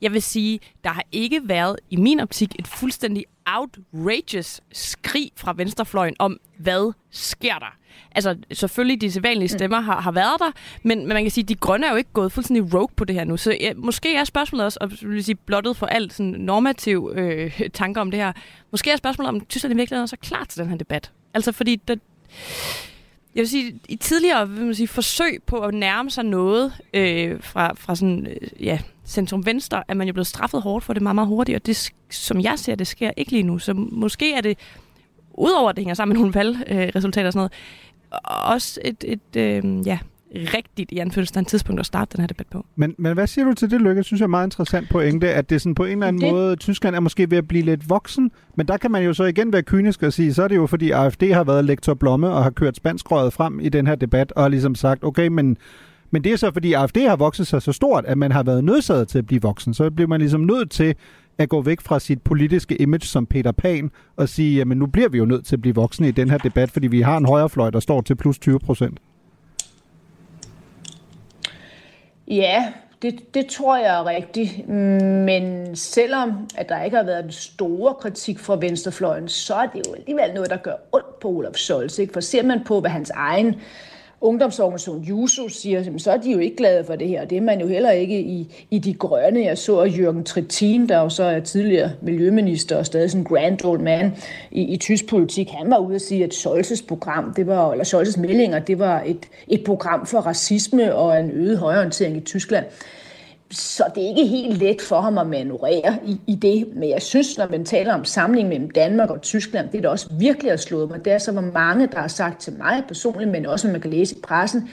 jeg vil sige, der har ikke været i min optik et fuldstændig outrageous skrig fra venstrefløjen om, hvad sker der? Altså, selvfølgelig, de sædvanlige mm. stemmer har, har været der, men, men man kan sige, at de grønne er jo ikke gået fuldstændig rogue på det her nu. Så ja, måske er spørgsmålet også, og vil sige, blottet for alt sådan normativ øh, tanker om det her, måske er spørgsmålet, om Tyskland i virkeligheden er så klar til den her debat. Altså, fordi der, jeg vil sige, i tidligere vil man sige, forsøg på at nærme sig noget øh, fra, fra sådan, øh, ja, centrum-venstre, at man jo blevet straffet hårdt for det meget, meget hurtigt, og det, som jeg ser, det sker ikke lige nu. Så måske er det, udover at det hænger sammen med nogle valgresultater øh, og sådan noget, også et, et øh, ja, rigtigt i anførselstegn tidspunkt at starte den her debat på. Men, men hvad siger du til det, Lykke? Jeg synes jeg er meget interessant pointe, at det sådan på en eller anden det... måde, Tyskland er måske ved at blive lidt voksen, men der kan man jo så igen være kynisk og sige, så er det jo fordi AFD har været lektor Blomme og har kørt spanskrøjet frem i den her debat og har ligesom sagt, okay, men men det er så, fordi AFD har vokset sig så stort, at man har været nødsaget til at blive voksen. Så bliver man ligesom nødt til at gå væk fra sit politiske image som Peter Pan og sige, jamen nu bliver vi jo nødt til at blive voksne i den her debat, fordi vi har en højrefløj, der står til plus 20 procent. Ja, det, det tror jeg er rigtigt. Men selvom at der ikke har været en store kritik fra venstrefløjen, så er det jo alligevel noget, der gør ondt på Olaf Scholz. Ikke? For ser man på, hvad hans egen ungdomsorganisation Juso siger, så er de jo ikke glade for det her. Det er man jo heller ikke i, i de grønne. Jeg så Jørgen Trittin, der jo så er tidligere miljøminister og stadig sådan grand old man i, i tysk politik. Han var ude at sige, at Scholz's program, det var, eller Scholz's meldinger, det var et, et program for racisme og en øget højorientering i Tyskland. Så det er ikke helt let for ham at manøvrere i, i det. Men jeg synes, når man taler om samling mellem Danmark og Tyskland, det er da også virkelig at slået mig. Det er så, hvor mange, der har sagt til mig personligt, men også, når man kan læse i pressen,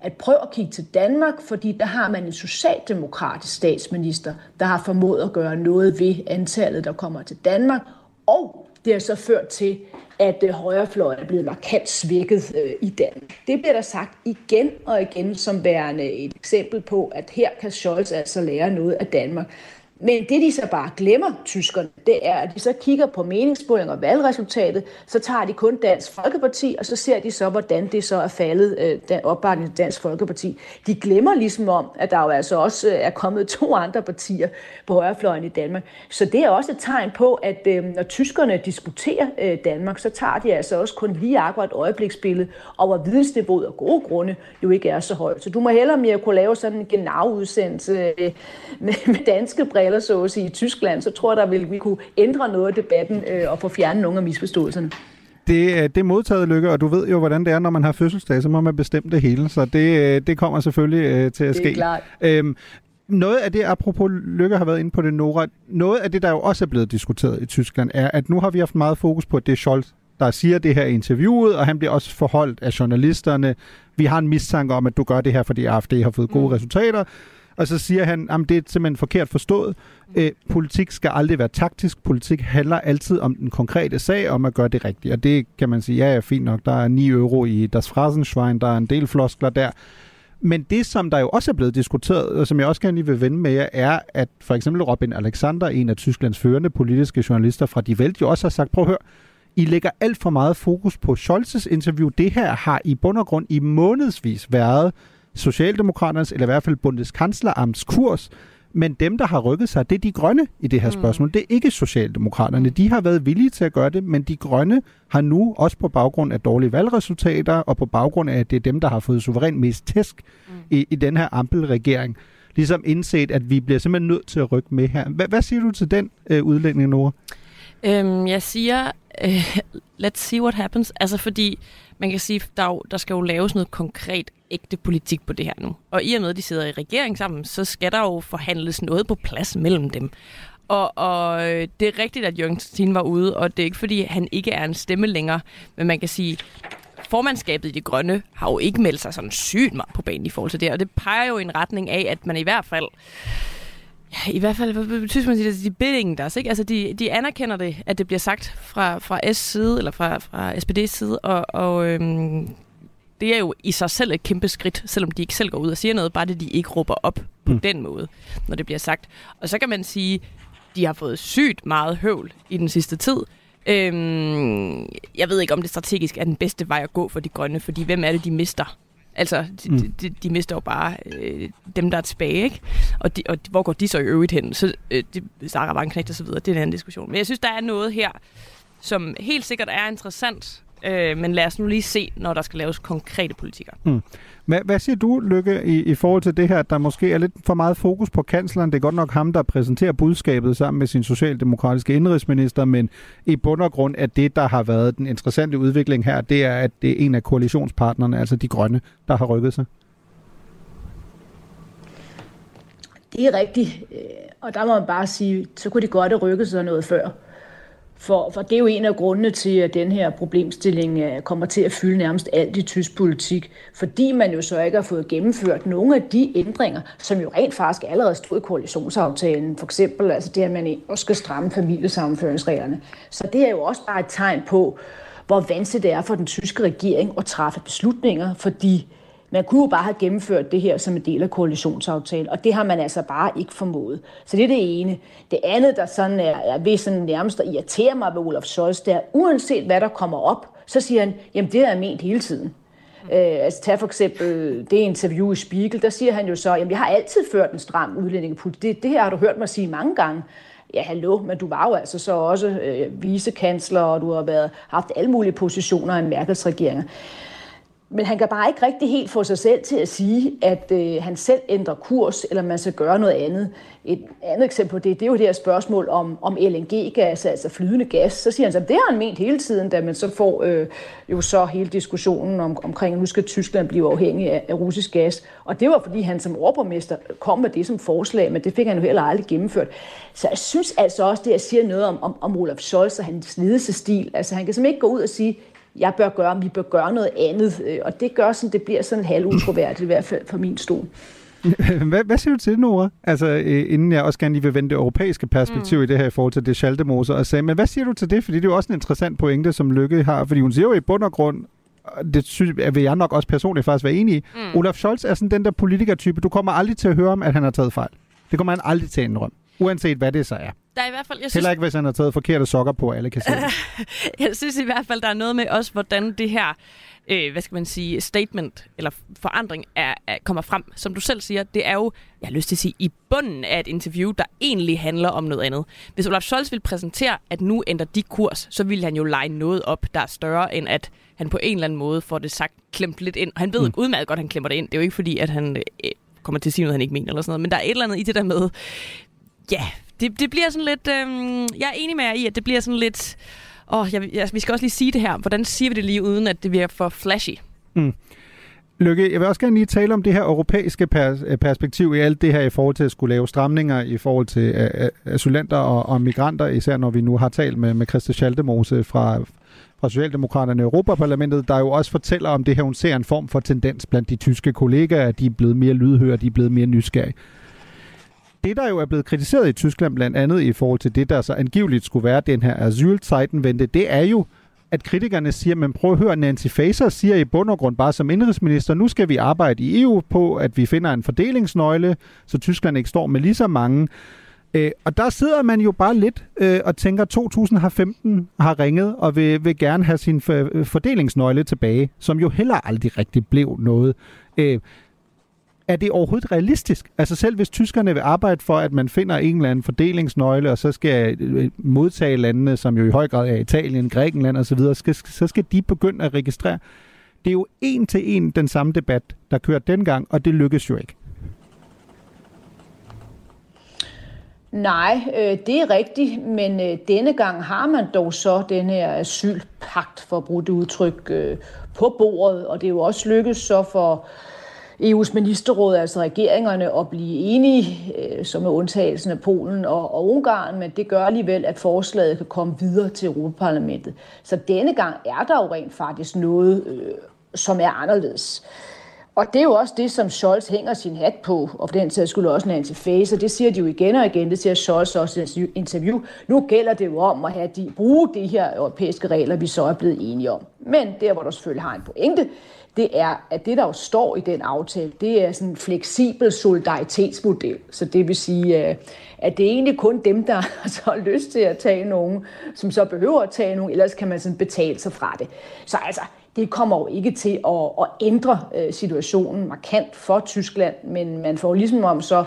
at prøv at kigge til Danmark, fordi der har man en socialdemokratisk statsminister, der har formået at gøre noget ved antallet, der kommer til Danmark. Og det har så ført til, at øh, højrefløjen er blevet markant svækket øh, i Danmark. Det bliver der sagt igen og igen som værende et eksempel på, at her kan Scholz altså lære noget af Danmark. Men det, de så bare glemmer, tyskerne, det er, at de så kigger på meningsmålinger og valgresultatet, så tager de kun Dansk Folkeparti, og så ser de så, hvordan det så er faldet, øh, den opbakning til Dansk Folkeparti. De glemmer ligesom om, at der jo altså også øh, er kommet to andre partier på højrefløjen i Danmark. Så det er også et tegn på, at øh, når tyskerne diskuterer øh, Danmark, så tager de altså også kun lige akkurat øjebliksbillede, og hvor vidensniveauet af gode grunde jo ikke er så højt. Så du må hellere mere kunne lave sådan en genau-udsendelse øh, med, med danske briller, sige, i Tyskland, så tror jeg, der vil vi kunne ændre noget af debatten øh, og få fjernet nogle af misforståelserne. Det, det er modtaget, Lykke, og du ved jo, hvordan det er, når man har fødselsdag, så må man bestemme det hele, så det, øh, det kommer selvfølgelig øh, til at ske. Det er klart. Øhm, noget af det, apropos Lykke har været inde på det, Nora, noget af det, der jo også er blevet diskuteret i Tyskland, er, at nu har vi haft meget fokus på, at det er Scholz, der siger det her i interviewet, og han bliver også forholdt af journalisterne. Vi har en mistanke om, at du gør det her, fordi AFD har fået gode mm. resultater. Og så siger han, at det er simpelthen forkert forstået. Æ, politik skal aldrig være taktisk. Politik handler altid om den konkrete sag, om at gøre det rigtigt. Og det kan man sige, ja, ja, fint nok. Der er 9 euro i Das Phrasenschwein, der er en del floskler der. Men det, som der jo også er blevet diskuteret, og som jeg også gerne lige vil vende med jer, er, at for eksempel Robin Alexander, en af Tysklands førende politiske journalister fra Die Welt, jo også har sagt, prøv at høre, I lægger alt for meget fokus på Scholzes interview. Det her har i bund og grund i månedsvis været Socialdemokraternes, eller i hvert fald Bundeskanzleramts kurs, men dem, der har rykket sig, det er de grønne i det her mm. spørgsmål. Det er ikke Socialdemokraterne. De har været villige til at gøre det, men de grønne har nu, også på baggrund af dårlige valgresultater, og på baggrund af, at det er dem, der har fået suverænt mest tæsk mm. i, i den her ampelregering, ligesom indset, at vi bliver simpelthen nødt til at rykke med her. Hvad, hvad siger du til den øh, udlægning, Nora? Øhm, jeg siger, øh, let's see what happens. Altså fordi, man kan sige, der, jo, der skal jo laves noget konkret ægte politik på det her nu. Og i og med, at de sidder i regering sammen, så skal der jo forhandles noget på plads mellem dem. Og, og øh, det er rigtigt, at Jørgen Tien var ude, og det er ikke, fordi han ikke er en stemme længere. Men man kan sige, formandskabet i det grønne har jo ikke meldt sig sådan sygt meget på banen i forhold til det. Og det peger jo i en retning af, at man i hvert fald Ja, i hvert fald, hvad betyder man sige, de bidding der, ikke? Altså, de, de anerkender det, at det bliver sagt fra, fra S side, eller fra, fra SPD's side, og, og øhm, det er jo i sig selv et kæmpe skridt, selvom de ikke selv går ud og siger noget, bare det, de ikke råber op på mm. den måde, når det bliver sagt. Og så kan man sige, de har fået sygt meget høvl i den sidste tid. Øhm, jeg ved ikke, om det strategisk er den bedste vej at gå for de grønne, fordi hvem er det, de mister? Altså, de, mm. de, de mister jo bare øh, dem, der er tilbage, ikke? Og, de, og hvor går de så i øvrigt hen? Så øh, de, Sarah Vanknægt og så videre, det er en anden diskussion. Men jeg synes, der er noget her, som helt sikkert er interessant, øh, men lad os nu lige se, når der skal laves konkrete politikker. Mm. Hvad, hvad siger du, Lykke, i, i forhold til det her, at der måske er lidt for meget fokus på kansleren? Det er godt nok ham, der præsenterer budskabet sammen med sin socialdemokratiske indrigsminister, men i bund og grund er det, der har været den interessante udvikling her, det er, at det er en af koalitionspartnerne, altså de grønne, der har rykket sig. Det er rigtigt, øh, og der må man bare sige, så kunne de godt have rykket sig noget før. For, for det er jo en af grundene til, at den her problemstilling øh, kommer til at fylde nærmest alt i tysk politik, fordi man jo så ikke har fået gennemført nogle af de ændringer, som jo rent faktisk allerede stod i koalitionsaftalen. For eksempel altså det, at man også skal stramme familiesammenføringsreglerne. Så det er jo også bare et tegn på, hvor vanskeligt det er for den tyske regering at træffe beslutninger, fordi man kunne jo bare have gennemført det her som en del af koalitionsaftalen, og det har man altså bare ikke formået. Så det er det ene. Det andet, der sådan er, er ved sådan nærmest at irritere mig ved Olaf Scholz, det er, uanset hvad der kommer op, så siger han, jamen det har jeg ment hele tiden. Øh, altså tag for eksempel det interview i Spiegel, der siger han jo så, jamen jeg har altid ført en stram udlændingepolitik. Det, det her har du hørt mig sige mange gange. Ja, hallo, men du var jo altså så også øh, vicekansler, vicekansler, og du har været, haft alle mulige positioner i Merkels regeringer. Men han kan bare ikke rigtig helt få sig selv til at sige, at øh, han selv ændrer kurs, eller man skal gøre noget andet. Et andet eksempel på det, det er jo det her spørgsmål om, om LNG-gas, altså flydende gas. Så siger han så, at det har han ment hele tiden, da man så får øh, jo så hele diskussionen om, omkring, at nu skal Tyskland blive afhængig af, af russisk gas. Og det var, fordi han som overborgmester kom med det som forslag, men det fik han jo heller aldrig gennemført. Så jeg synes altså også, det jeg siger noget om, om, om Olaf Scholz og hans ledelsestil. Altså han kan simpelthen ikke gå ud og sige, jeg bør gøre, vi bør gøre noget andet. Øh, og det gør sådan, det bliver sådan halvutroværdigt, i hvert fald fra min stol. Hvad, hvad siger du til det, Nora? Altså, øh, inden jeg også gerne lige vil vende det europæiske perspektiv mm. i det her i forhold til det Schaldemose og sagde, men hvad siger du til det? Fordi det er jo også en interessant pointe, som Lykke har, fordi hun siger jo i bund og grund, det synes, vil jeg nok også personligt faktisk være enig i. Mm. Olaf Scholz er sådan den der politikertype, du kommer aldrig til at høre om, at han har taget fejl. Det kommer han aldrig til at indrømme. Uanset hvad det så er. Der er i hvert fald, jeg synes, Heller ikke, hvis han har taget forkerte sokker på, alle kan se Jeg synes i hvert fald, der er noget med også, hvordan det her øh, hvad skal man sige, statement eller forandring er, er, kommer frem. Som du selv siger, det er jo, jeg har lyst til at sige, i bunden af et interview, der egentlig handler om noget andet. Hvis Olaf Scholz vil præsentere, at nu ændrer de kurs, så vil han jo lege noget op, der er større end at han på en eller anden måde får det sagt klemt lidt ind. Han ved mm. udmærket godt, at han klemmer det ind. Det er jo ikke fordi, at han øh, kommer til at sige noget, han ikke mener eller sådan noget. Men der er et eller andet i det der med, ja, det, det bliver sådan lidt... Øh, jeg er enig med jer i, at det bliver sådan lidt... Åh, jeg, jeg, vi skal også lige sige det her. Hvordan siger vi det lige, uden at det bliver for flashy? Mm. Lykke, jeg vil også gerne lige tale om det her europæiske pers- øh, perspektiv i alt det her i forhold til at skulle lave stramninger i forhold til uh, asylanter og, og migranter, især når vi nu har talt med, med Christa Schaldemose fra, fra Socialdemokraterne i Europaparlamentet, der jo også fortæller om det her, hun ser en form for tendens blandt de tyske kollegaer, at de er blevet mere lydhøre, de er blevet mere nysgerrige det, der jo er blevet kritiseret i Tyskland, blandt andet i forhold til det, der så angiveligt skulle være den her asylzeitenvente, det er jo, at kritikerne siger, men prøv at høre, Nancy Faeser siger i bund og grund bare som indrigsminister, nu skal vi arbejde i EU på, at vi finder en fordelingsnøgle, så Tyskland ikke står med lige så mange. Øh, og der sidder man jo bare lidt øh, og tænker, 2015 har ringet og vil, vil gerne have sin øh, fordelingsnøgle tilbage, som jo heller aldrig rigtig blev noget. Øh, er det overhovedet realistisk? Altså selv hvis tyskerne vil arbejde for, at man finder en eller anden fordelingsnøgle, og så skal øh, øh, modtage landene, som jo i høj grad er Italien, Grækenland osv., skal, så skal de begynde at registrere. Det er jo en til en den samme debat, der kørte dengang, og det lykkes jo ikke. Nej, øh, det er rigtigt, men øh, denne gang har man dog så den her asylpagt, for at bruge det udtryk, øh, på bordet, og det er jo også lykkedes så for EU's ministerråd, altså regeringerne, at blive enige, øh, som med undtagelsen af Polen og, og Ungarn, men det gør alligevel, at forslaget kan komme videre til Europaparlamentet. Så denne gang er der jo rent faktisk noget, øh, som er anderledes. Og det er jo også det, som Scholz hænger sin hat på, og for den sags skulle også Nancy Faeser. Det siger de jo igen og igen, det siger Scholz også i et interview. Nu gælder det jo om at have de, bruge de her europæiske regler, vi så er blevet enige om. Men der, hvor der selvfølgelig har en pointe, det er, at det, der jo står i den aftale, det er sådan en fleksibel solidaritetsmodel. Så det vil sige, øh, at det er egentlig kun dem, der så har lyst til at tage nogen, som så behøver at tage nogen, ellers kan man sådan betale sig fra det. Så altså, det kommer jo ikke til at, at ændre øh, situationen markant for Tyskland, men man får ligesom om så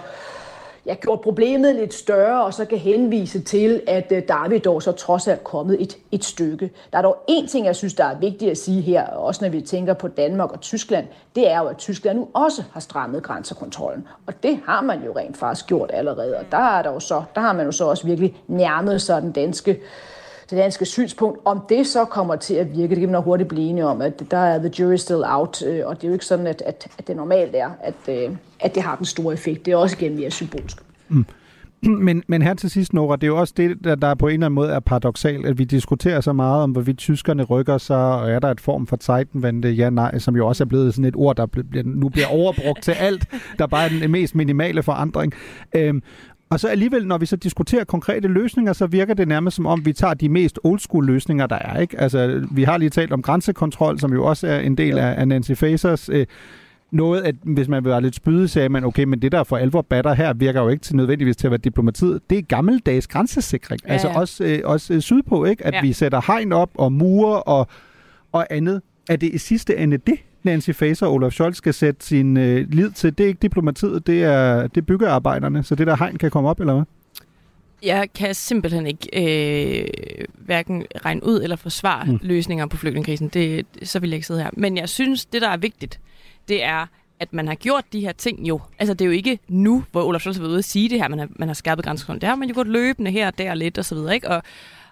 ja, gjort problemet lidt større, og så kan henvise til, at øh, David dog så trods alt kommet et, et stykke. Der er dog en ting, jeg synes, der er vigtigt at sige her, også når vi tænker på Danmark og Tyskland, det er jo, at Tyskland nu også har strammet grænsekontrollen. Og det har man jo rent faktisk gjort allerede, og der, er der, jo så, der har man jo så også virkelig nærmet sig den danske det danske synspunkt. Om det så kommer til at virke, det kan man hurtigt blive enige om, at der er the jury still out, øh, og det er jo ikke sådan, at, at, at det normalt er, at, øh, at det har den store effekt. Det er også igen mere symbolsk. Mm. Men, men her til sidst, Nora, det er jo også det, der, der på en eller anden måde er paradoxalt, at vi diskuterer så meget om, hvorvidt tyskerne rykker sig, og er der et form for Zeitenwende, ja, nej, som jo også er blevet sådan et ord, der bliver, nu bliver overbrugt til alt, der bare er den mest minimale forandring. Øhm, og så alligevel, når vi så diskuterer konkrete løsninger, så virker det nærmest som om, vi tager de mest old school løsninger, der er. Ikke? Altså, vi har lige talt om grænsekontrol, som jo også er en del af, af Nancy Facers øh, noget, at hvis man vil være lidt spydig, sagde man, okay, men det der for alvor batter her, virker jo ikke til nødvendigvis til at være diplomatiet. Det er gammeldags grænsesikring. Ja, altså ja. Altså også, øh, også øh, sydpå, ikke? At ja. vi sætter hegn op og mure og, og andet. Er det i sidste ende det, Nancy Faeser og Olaf Scholz skal sætte sin øh, lid til? Det er ikke diplomatiet, det er, det er byggearbejderne, så det der hegn kan komme op, eller hvad? Jeg kan simpelthen ikke øh, hverken regne ud eller forsvare mm. løsninger på flygtningekrisen. Det, så vil jeg ikke sidde her. Men jeg synes, det der er vigtigt, det er, at man har gjort de her ting jo. Altså det er jo ikke nu, hvor Olaf Scholz har været ude at sige det her, man har, man har skærpet grænsekontrol. Det har man jo gjort løbende her og der lidt og så videre, ikke? Og,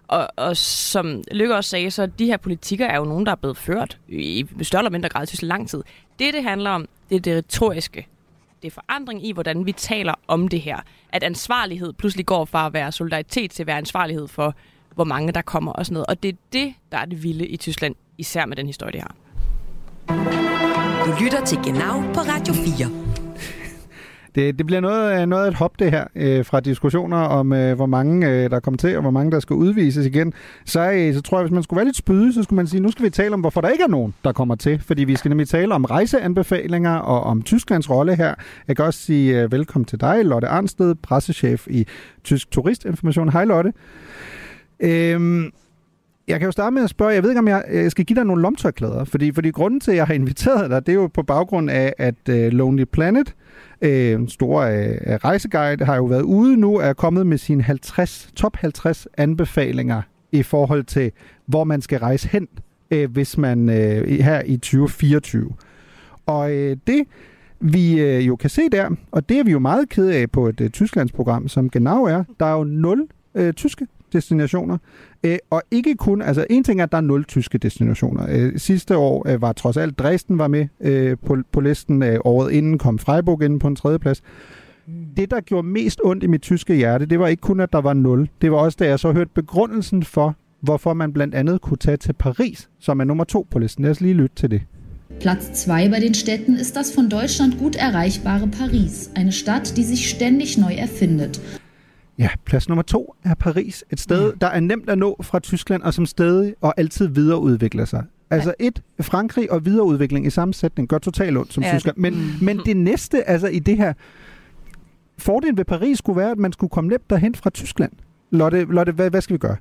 og, og som Lykke også sagde, så de her politikker er jo nogen, der er blevet ført i større eller mindre grad til lang tid. Det, det handler om, det er det retoriske. Det er forandring i, hvordan vi taler om det her. At ansvarlighed pludselig går fra at være solidaritet til at være ansvarlighed for, hvor mange der kommer og sådan noget. Og det er det, der er det vilde i Tyskland, især med den historie, de har. Du lytter til Genau på Radio 4. Det, det bliver noget, øh, noget af et hop, det her, øh, fra diskussioner om, øh, hvor mange øh, der kommer til, og hvor mange der skal udvises igen. Så, øh, så tror jeg, hvis man skulle være lidt spydig, så skulle man sige, nu skal vi tale om, hvorfor der ikke er nogen, der kommer til. Fordi vi skal nemlig tale om rejseanbefalinger og om Tysklands rolle her. Jeg kan også sige øh, velkommen til dig, Lotte Arnsted, pressechef i Tysk Turistinformation. Hej Lotte. Øhm, jeg kan jo starte med at spørge, jeg ved ikke, om jeg, jeg skal give dig nogle lomtørklæder, fordi, fordi grunden til, at jeg har inviteret dig, det er jo på baggrund af, at uh, Lonely Planet, uh, Øh, store øh, rejseguide, har jo været ude nu, er kommet med sine 50, top 50 anbefalinger i forhold til, hvor man skal rejse hen, øh, hvis man øh, her i 2024. Og øh, det vi øh, jo kan se der, og det er vi jo meget ked af på et øh, Tysklandsprogram, som genau er, der er jo nul øh, tyske destinationer. Øh, og ikke kun, altså en ting er, at der er nul tyske destinationer. Øh, sidste år øh, var trods alt Dresden var med øh, på, på listen. Øh, året inden kom Freiburg ind på en tredje plads. Det, der gjorde mest ondt i mit tyske hjerte, det var ikke kun, at der var nul. Det var også, da jeg så hørte begrundelsen for, hvorfor man blandt andet kunne tage til Paris, som er nummer to på listen. Lad os lige lytte til det. Platz 2 bei den Städten ist das von Deutschland gut erreichbare Paris, eine Stadt, die sich ständig neu erfindet. Ja, plads nummer to er Paris. Et sted, mm. der er nemt at nå fra Tyskland, og som stadig og altid videreudvikler sig. Altså et, Frankrig og videreudvikling i samme sætning gør totalt ondt som ja, Tyskland. Men, mm. men det næste, altså i det her, fordelen ved Paris skulle være, at man skulle komme nemt derhen fra Tyskland. Lotte, Lotte hvad, hvad skal vi gøre?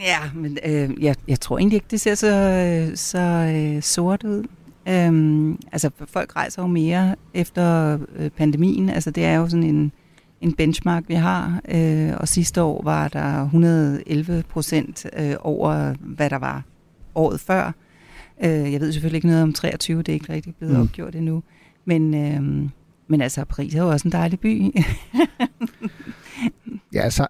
Ja, men øh, jeg, jeg tror egentlig ikke, det ser så, så øh, sort ud. Øhm, altså, folk rejser jo mere efter øh, pandemien. Altså, det er jo sådan en en benchmark, vi har. Øh, og sidste år var der 111 procent øh, over, hvad der var året før. Øh, jeg ved selvfølgelig ikke noget om 23, det er ikke rigtig blevet mm. opgjort endnu. Men, øh, men altså, Paris er jo også en dejlig by. ja, så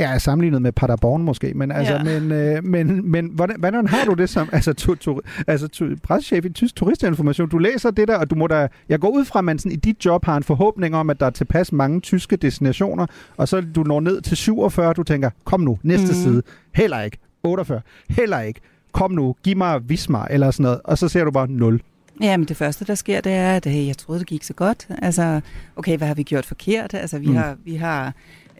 Ja, sammenlignet med Paderborn måske, men altså, ja. men, øh, men, men hvordan, hvordan har du det som altså, tu, tu, altså tu, pressechef i Tysk Turistinformation? Du læser det der, og du må da, jeg går ud fra, at man sådan, i dit job har en forhåbning om, at der er tilpas mange tyske destinationer, og så du når ned til 47, du tænker, kom nu, næste mm. side, heller ikke, 48, heller ikke, kom nu, giv mig Vismar, eller sådan noget, og så ser du bare 0. Ja, men det første, der sker, det er, at hey, jeg troede, det gik så godt. Altså, okay, hvad har vi gjort forkert? Altså, vi mm. har, vi har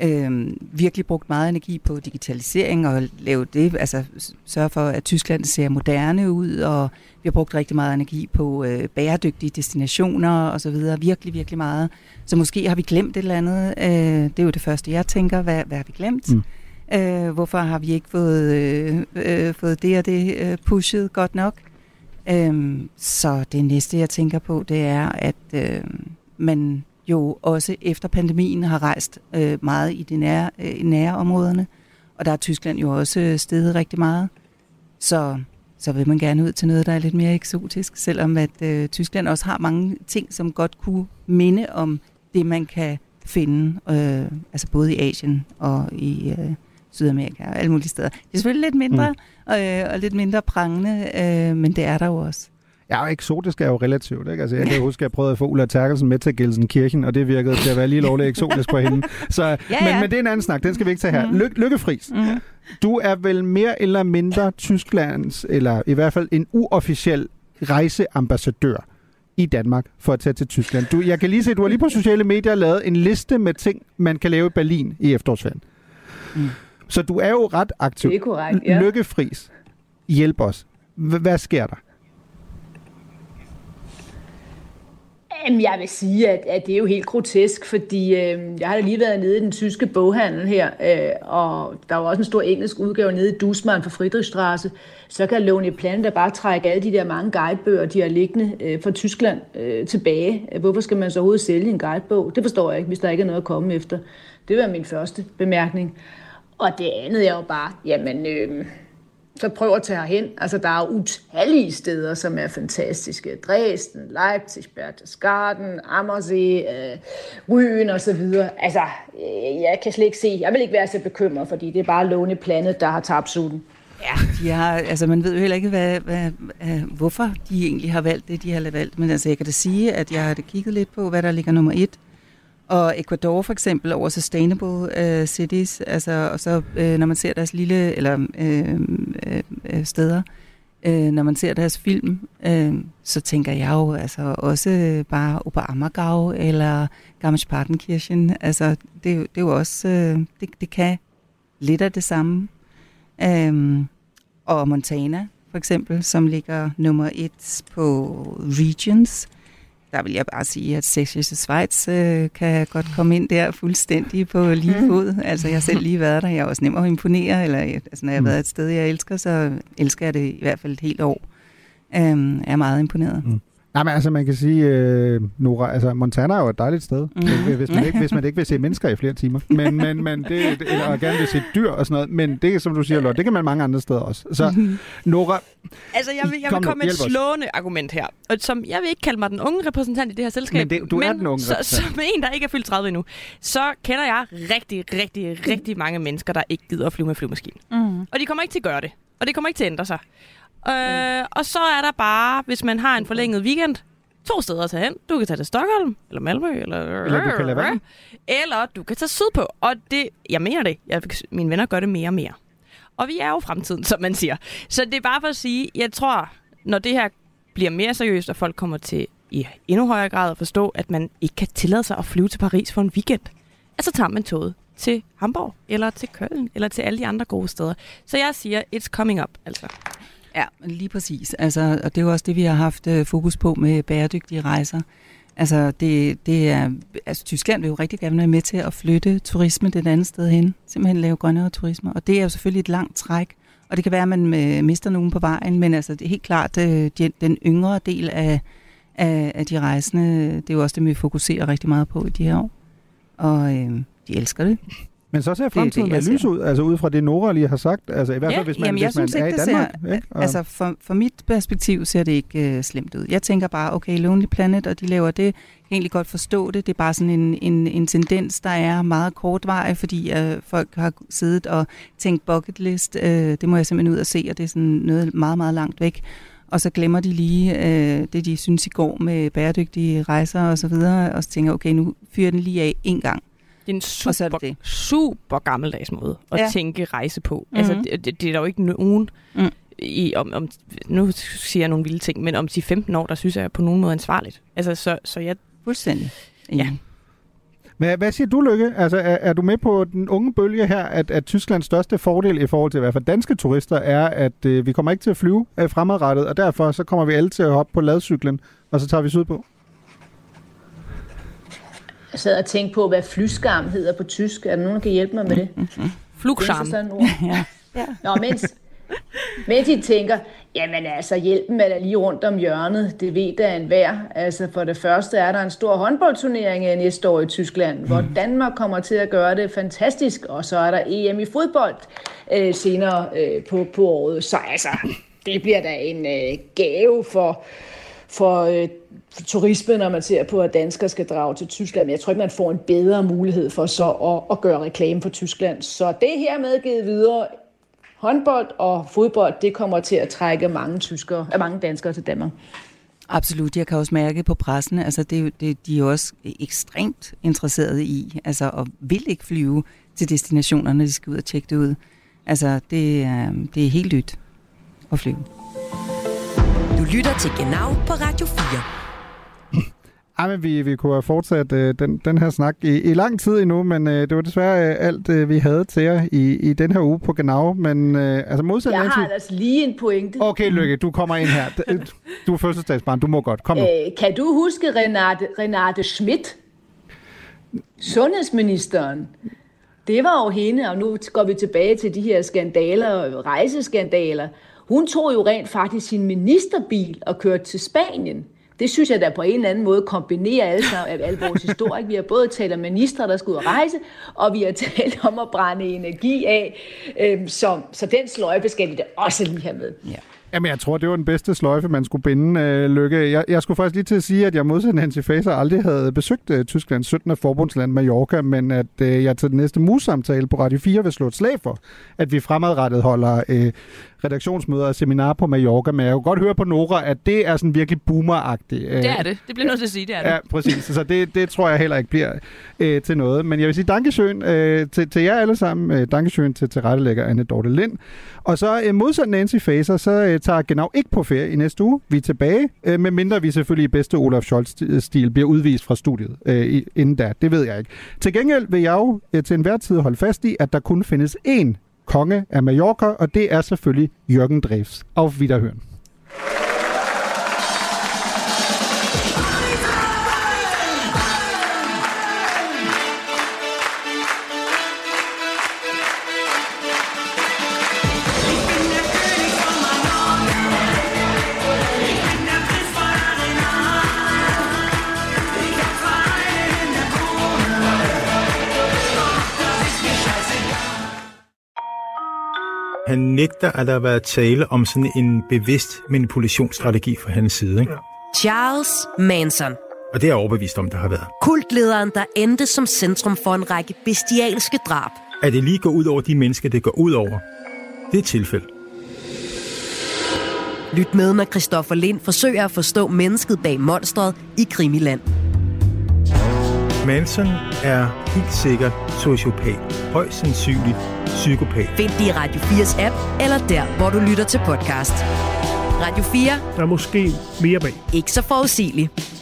øh, virkelig brugt meget energi på digitalisering og lave det, altså sørge for, at Tyskland ser moderne ud, og vi har brugt rigtig meget energi på øh, bæredygtige destinationer og så videre, virkelig, virkelig meget. Så måske har vi glemt et eller andet. Øh, det er jo det første, jeg tænker, hvad, hvad har vi glemt? Mm. Øh, hvorfor har vi ikke fået, øh, øh, fået det og det øh, pushet godt nok? Øh, så det næste, jeg tænker på, det er, at øhm, man jo også efter pandemien har rejst øh, meget i de nære, øh, nære områderne, og der er Tyskland jo også øh, steget rigtig meget. Så, så vil man gerne ud til noget, der er lidt mere eksotisk, selvom at øh, Tyskland også har mange ting, som godt kunne minde om det, man kan finde, øh, altså både i Asien og i øh, Sydamerika og alle mulige steder. Det er selvfølgelig lidt mindre mm. øh, og lidt mindre prangende, øh, men det er der jo også. Ja, og eksotisk er jo relativt. Ikke? Altså, jeg kan huske, at jeg prøvede at få Ulla Terkelsen med til Gelsenkirchen, og det virkede til at være lige lovligt eksotisk for hende. Så, ja, ja. Men, men det er en anden snak, den skal vi ikke tage her. Mm. Ly- Lykkefris, mm. du er vel mere eller mindre Tysklands, eller i hvert fald en uofficiel rejseambassadør i Danmark for at tage til Tyskland. Du, jeg kan lige se, at du har lige på sociale medier lavet en liste med ting, man kan lave i Berlin i efterårsferien. Mm. Så du er jo ret aktiv. Det er korrekt, ja. Lykkefris, hjælp os. H- hvad sker der? Jamen, jeg vil sige, at, at det er jo helt grotesk, fordi øh, jeg har da lige været nede i den tyske boghandel her, øh, og der var også en stor engelsk udgave nede i Dusman for Friedrichstraße. Så kan låne i planen, der bare trække alle de der mange guidebøger, de har liggende øh, fra Tyskland øh, tilbage. Hvorfor skal man så overhovedet sælge en guidebog? Det forstår jeg ikke, hvis der ikke er noget at komme efter. Det var min første bemærkning. Og det andet er jo bare, jamen... Øh, så prøv at tage herhen. Altså, der er utallige steder, som er fantastiske. Dresden, Leipzig, Berchtesgaden, Ammersee, øh, Ryen og så videre. Altså, øh, jeg kan slet ikke se, jeg vil ikke være så bekymret, fordi det er bare låne planet, der har tabt suden. Ja, de har, altså man ved jo heller ikke, hvad, hvad, hvad, hvorfor de egentlig har valgt det, de har valgt. Men altså, jeg kan da sige, at jeg har kigget lidt på, hvad der ligger nummer et og Ecuador for eksempel over Sustainable øh, Cities, altså, og så øh, når man ser deres lille, eller øh, øh, øh steder, øh, når man ser deres film, øh, så tænker jeg jo altså også bare Oberammergau eller Garmisch-Partenkirchen, altså det, det er jo også, øh, det, det kan lidt af det samme. Øh, og Montana for eksempel, som ligger nummer et på Regions, der vil jeg bare sige, at Sexies Schweiz øh, kan godt komme ind der fuldstændig på lige mm. fod. Altså, jeg har selv lige været der. Jeg er også nem at imponere. Eller, altså, når jeg har mm. været et sted, jeg elsker, så elsker jeg det i hvert fald et helt år. Øhm, jeg er meget imponeret. Mm. Nej, men altså man kan sige, øh, Nora, altså Montana er jo et dejligt sted, mm. hvis, man ikke, hvis man ikke vil se mennesker i flere timer, men, men, men det, eller gerne vil se dyr og sådan noget, men det som du siger, Lort, det kan man mange andre steder også. Så Nora, Altså jeg vil, jeg vil komme med et slående os. argument her, og som jeg vil ikke kalde mig den unge repræsentant i det her selskab, men det, du men er den unge så, som en, der ikke er fyldt 30 endnu, så kender jeg rigtig, rigtig, rigtig mange mennesker, der ikke gider at flyve med flyvemaskinen. Mm. Og de kommer ikke til at gøre det, og det kommer ikke til at ændre sig. Øh, og så er der bare, hvis man har en forlænget weekend, to steder at tage hen. Du kan tage til Stockholm, eller Malmø, eller... Eller du kan lade være. Eller du kan tage sydpå. Og det, jeg mener det. Jeg, mine venner gør det mere og mere. Og vi er jo fremtiden, som man siger. Så det er bare for at sige, jeg tror, når det her bliver mere seriøst, og folk kommer til i endnu højere grad at forstå, at man ikke kan tillade sig at flyve til Paris for en weekend, så tager man toget til Hamburg, eller til Køln, eller til alle de andre gode steder. Så jeg siger, it's coming up, altså. Ja, lige præcis. Altså, og det er jo også det, vi har haft øh, fokus på med bæredygtige rejser. Altså, det, det er, altså, Tyskland vil jo rigtig gerne være med til at flytte turisme det andet sted hen. Simpelthen lave grønnere turisme. Og det er jo selvfølgelig et langt træk. Og det kan være, at man øh, mister nogen på vejen, men altså, det er helt klart øh, de, den yngre del af, af, af de rejsende. Det er jo også det, vi fokuserer rigtig meget på i de her år. Og øh, de elsker det. Men så ser fremtiden det, det, lys ud, altså ud fra det Nora lige har sagt, altså i hvert fald ja, hvis man, jamen, hvis man er i Danmark. Ser, ikke? Og... Altså for, for mit perspektiv ser det ikke uh, slemt ud. Jeg tænker bare, okay, Lonely Planet, og de laver det, jeg kan egentlig godt forstå det. Det er bare sådan en, en, en tendens, der er meget kortvarig, fordi uh, folk har siddet og tænkt bucket list. Uh, det må jeg simpelthen ud og se, og det er sådan noget meget, meget langt væk. Og så glemmer de lige uh, det, de synes i går med bæredygtige rejser og så videre, og så tænker okay, nu fyrer den lige af en gang. Det er en super, så er det det. super gammeldags måde at ja. tænke rejse på. Mm-hmm. Altså, det, det, det er der jo ikke nogen... Mm. I, om, om, nu siger jeg nogle vilde ting, men om de 15 år, der synes jeg på nogen måde ansvarligt. Altså, så, så jeg... Fuldstændig. Ja. Men hvad siger du, Lykke? Altså, er, er du med på den unge bølge her, at, at Tysklands største fordel i forhold til i hvert fald danske turister er, at øh, vi kommer ikke til at flyve øh, fremadrettet, og derfor så kommer vi alle til at hoppe på ladcyklen, og så tager vi sydpå? Jeg sad og tænkte på, hvad flyskam hedder på tysk. Er der nogen, der kan hjælpe mig med det? Mm-hmm. Flugskam. ja. ja. Nå, mens, mens I tænker, jamen altså, hjælpen er da lige rundt om hjørnet. Det ved da en vær. Altså, for det første er der en stor håndboldturnering næste år i Tyskland, mm. hvor Danmark kommer til at gøre det fantastisk. Og så er der EM i fodbold øh, senere øh, på, på året. Så altså, det bliver da en øh, gave for for, øh, for turisme, når man ser på, at danskere skal drage til Tyskland. Men jeg tror ikke, man får en bedre mulighed for så at, at gøre reklame for Tyskland. Så det her med givet videre, håndbold og fodbold, det kommer til at trække mange, tyskere, øh, mange danskere til Danmark. Absolut, jeg kan også mærke på pressen, altså det, det, de er også ekstremt interesserede i, altså og vil ikke flyve til destinationerne, de skal ud og tjekke det ud. Altså det, det er helt nyt at flyve lytter til Genau på Radio 4. Ja, men vi, vi kunne have fortsat øh, den, den her snak i, i lang tid endnu, men øh, det var desværre øh, alt, øh, vi havde til jer i, i den her uge på Genau. Men øh, altså modsat Jeg Nancy... har altså lige en pointe. Okay, Lykke, du kommer ind her. D- Du er fødselsdagsbarn, du må godt. Kom nu. Øh, kan du huske Renate, Renate Schmidt? Sundhedsministeren. Det var jo hende, og nu går vi tilbage til de her skandaler, rejseskandaler. Hun tog jo rent faktisk sin ministerbil og kørte til Spanien. Det synes jeg da på en eller anden måde kombinerer alle, sammen- al vores historie. Vi har både talt om ministre, der skal ud og rejse, og vi har talt om at brænde energi af. Øhm, så, så den sløjfe skal vi da også lige have med. Ja. Jamen, jeg tror, det var den bedste sløjfe, man skulle binde, øh, Lykke. Jeg, jeg skulle faktisk lige til at sige, at jeg modsat Nancy Faser aldrig havde besøgt øh, Tysklands 17. forbundsland Mallorca, men at øh, jeg til den næste mus-samtale på Radio 4 vil slå et slag for, at vi fremadrettet holder øh, redaktionsmøder og seminar på Mallorca. Men jeg kunne godt høre på Nora, at det er sådan virkelig boomeragtigt. Øh, Det er det. Det bliver nødt til at sige, det er det. Ja, præcis. Så det, det tror jeg heller ikke bliver øh, til noget. Men jeg vil sige dankesøn øh, til, til jer alle sammen. Øh, dankesøn til tilrettelægger Anne Dorte Lind. Og så øh, modsat Nancy Faser, så øh, tager Genau ikke på ferie i næste uge. Vi er tilbage, øh, medmindre vi selvfølgelig i bedste Olaf Scholz-stil bliver udvist fra studiet øh, inden da. Det ved jeg ikke. Til gengæld vil jeg jo øh, til enhver tid holde fast i, at der kun findes én konge af Mallorca, og det er selvfølgelig Jørgen Dreves. Auf Wiederhören. Han nægter, at der har været tale om sådan en bevidst manipulationsstrategi fra hans side. Ikke? Charles Manson. Og det er jeg overbevist om, der har været. Kultlederen, der endte som centrum for en række bestialske drab. At det lige går ud over de mennesker, det går ud over, det er et tilfælde. Lyt med, når Christoffer Lind forsøger at forstå mennesket bag monstret i Krimiland. Manson er helt sikkert sociopat. Højst sandsynligt psykopat. Find det i Radio 4's app, eller der, hvor du lytter til podcast. Radio 4. Der er måske mere bag. Ikke så forudsigeligt.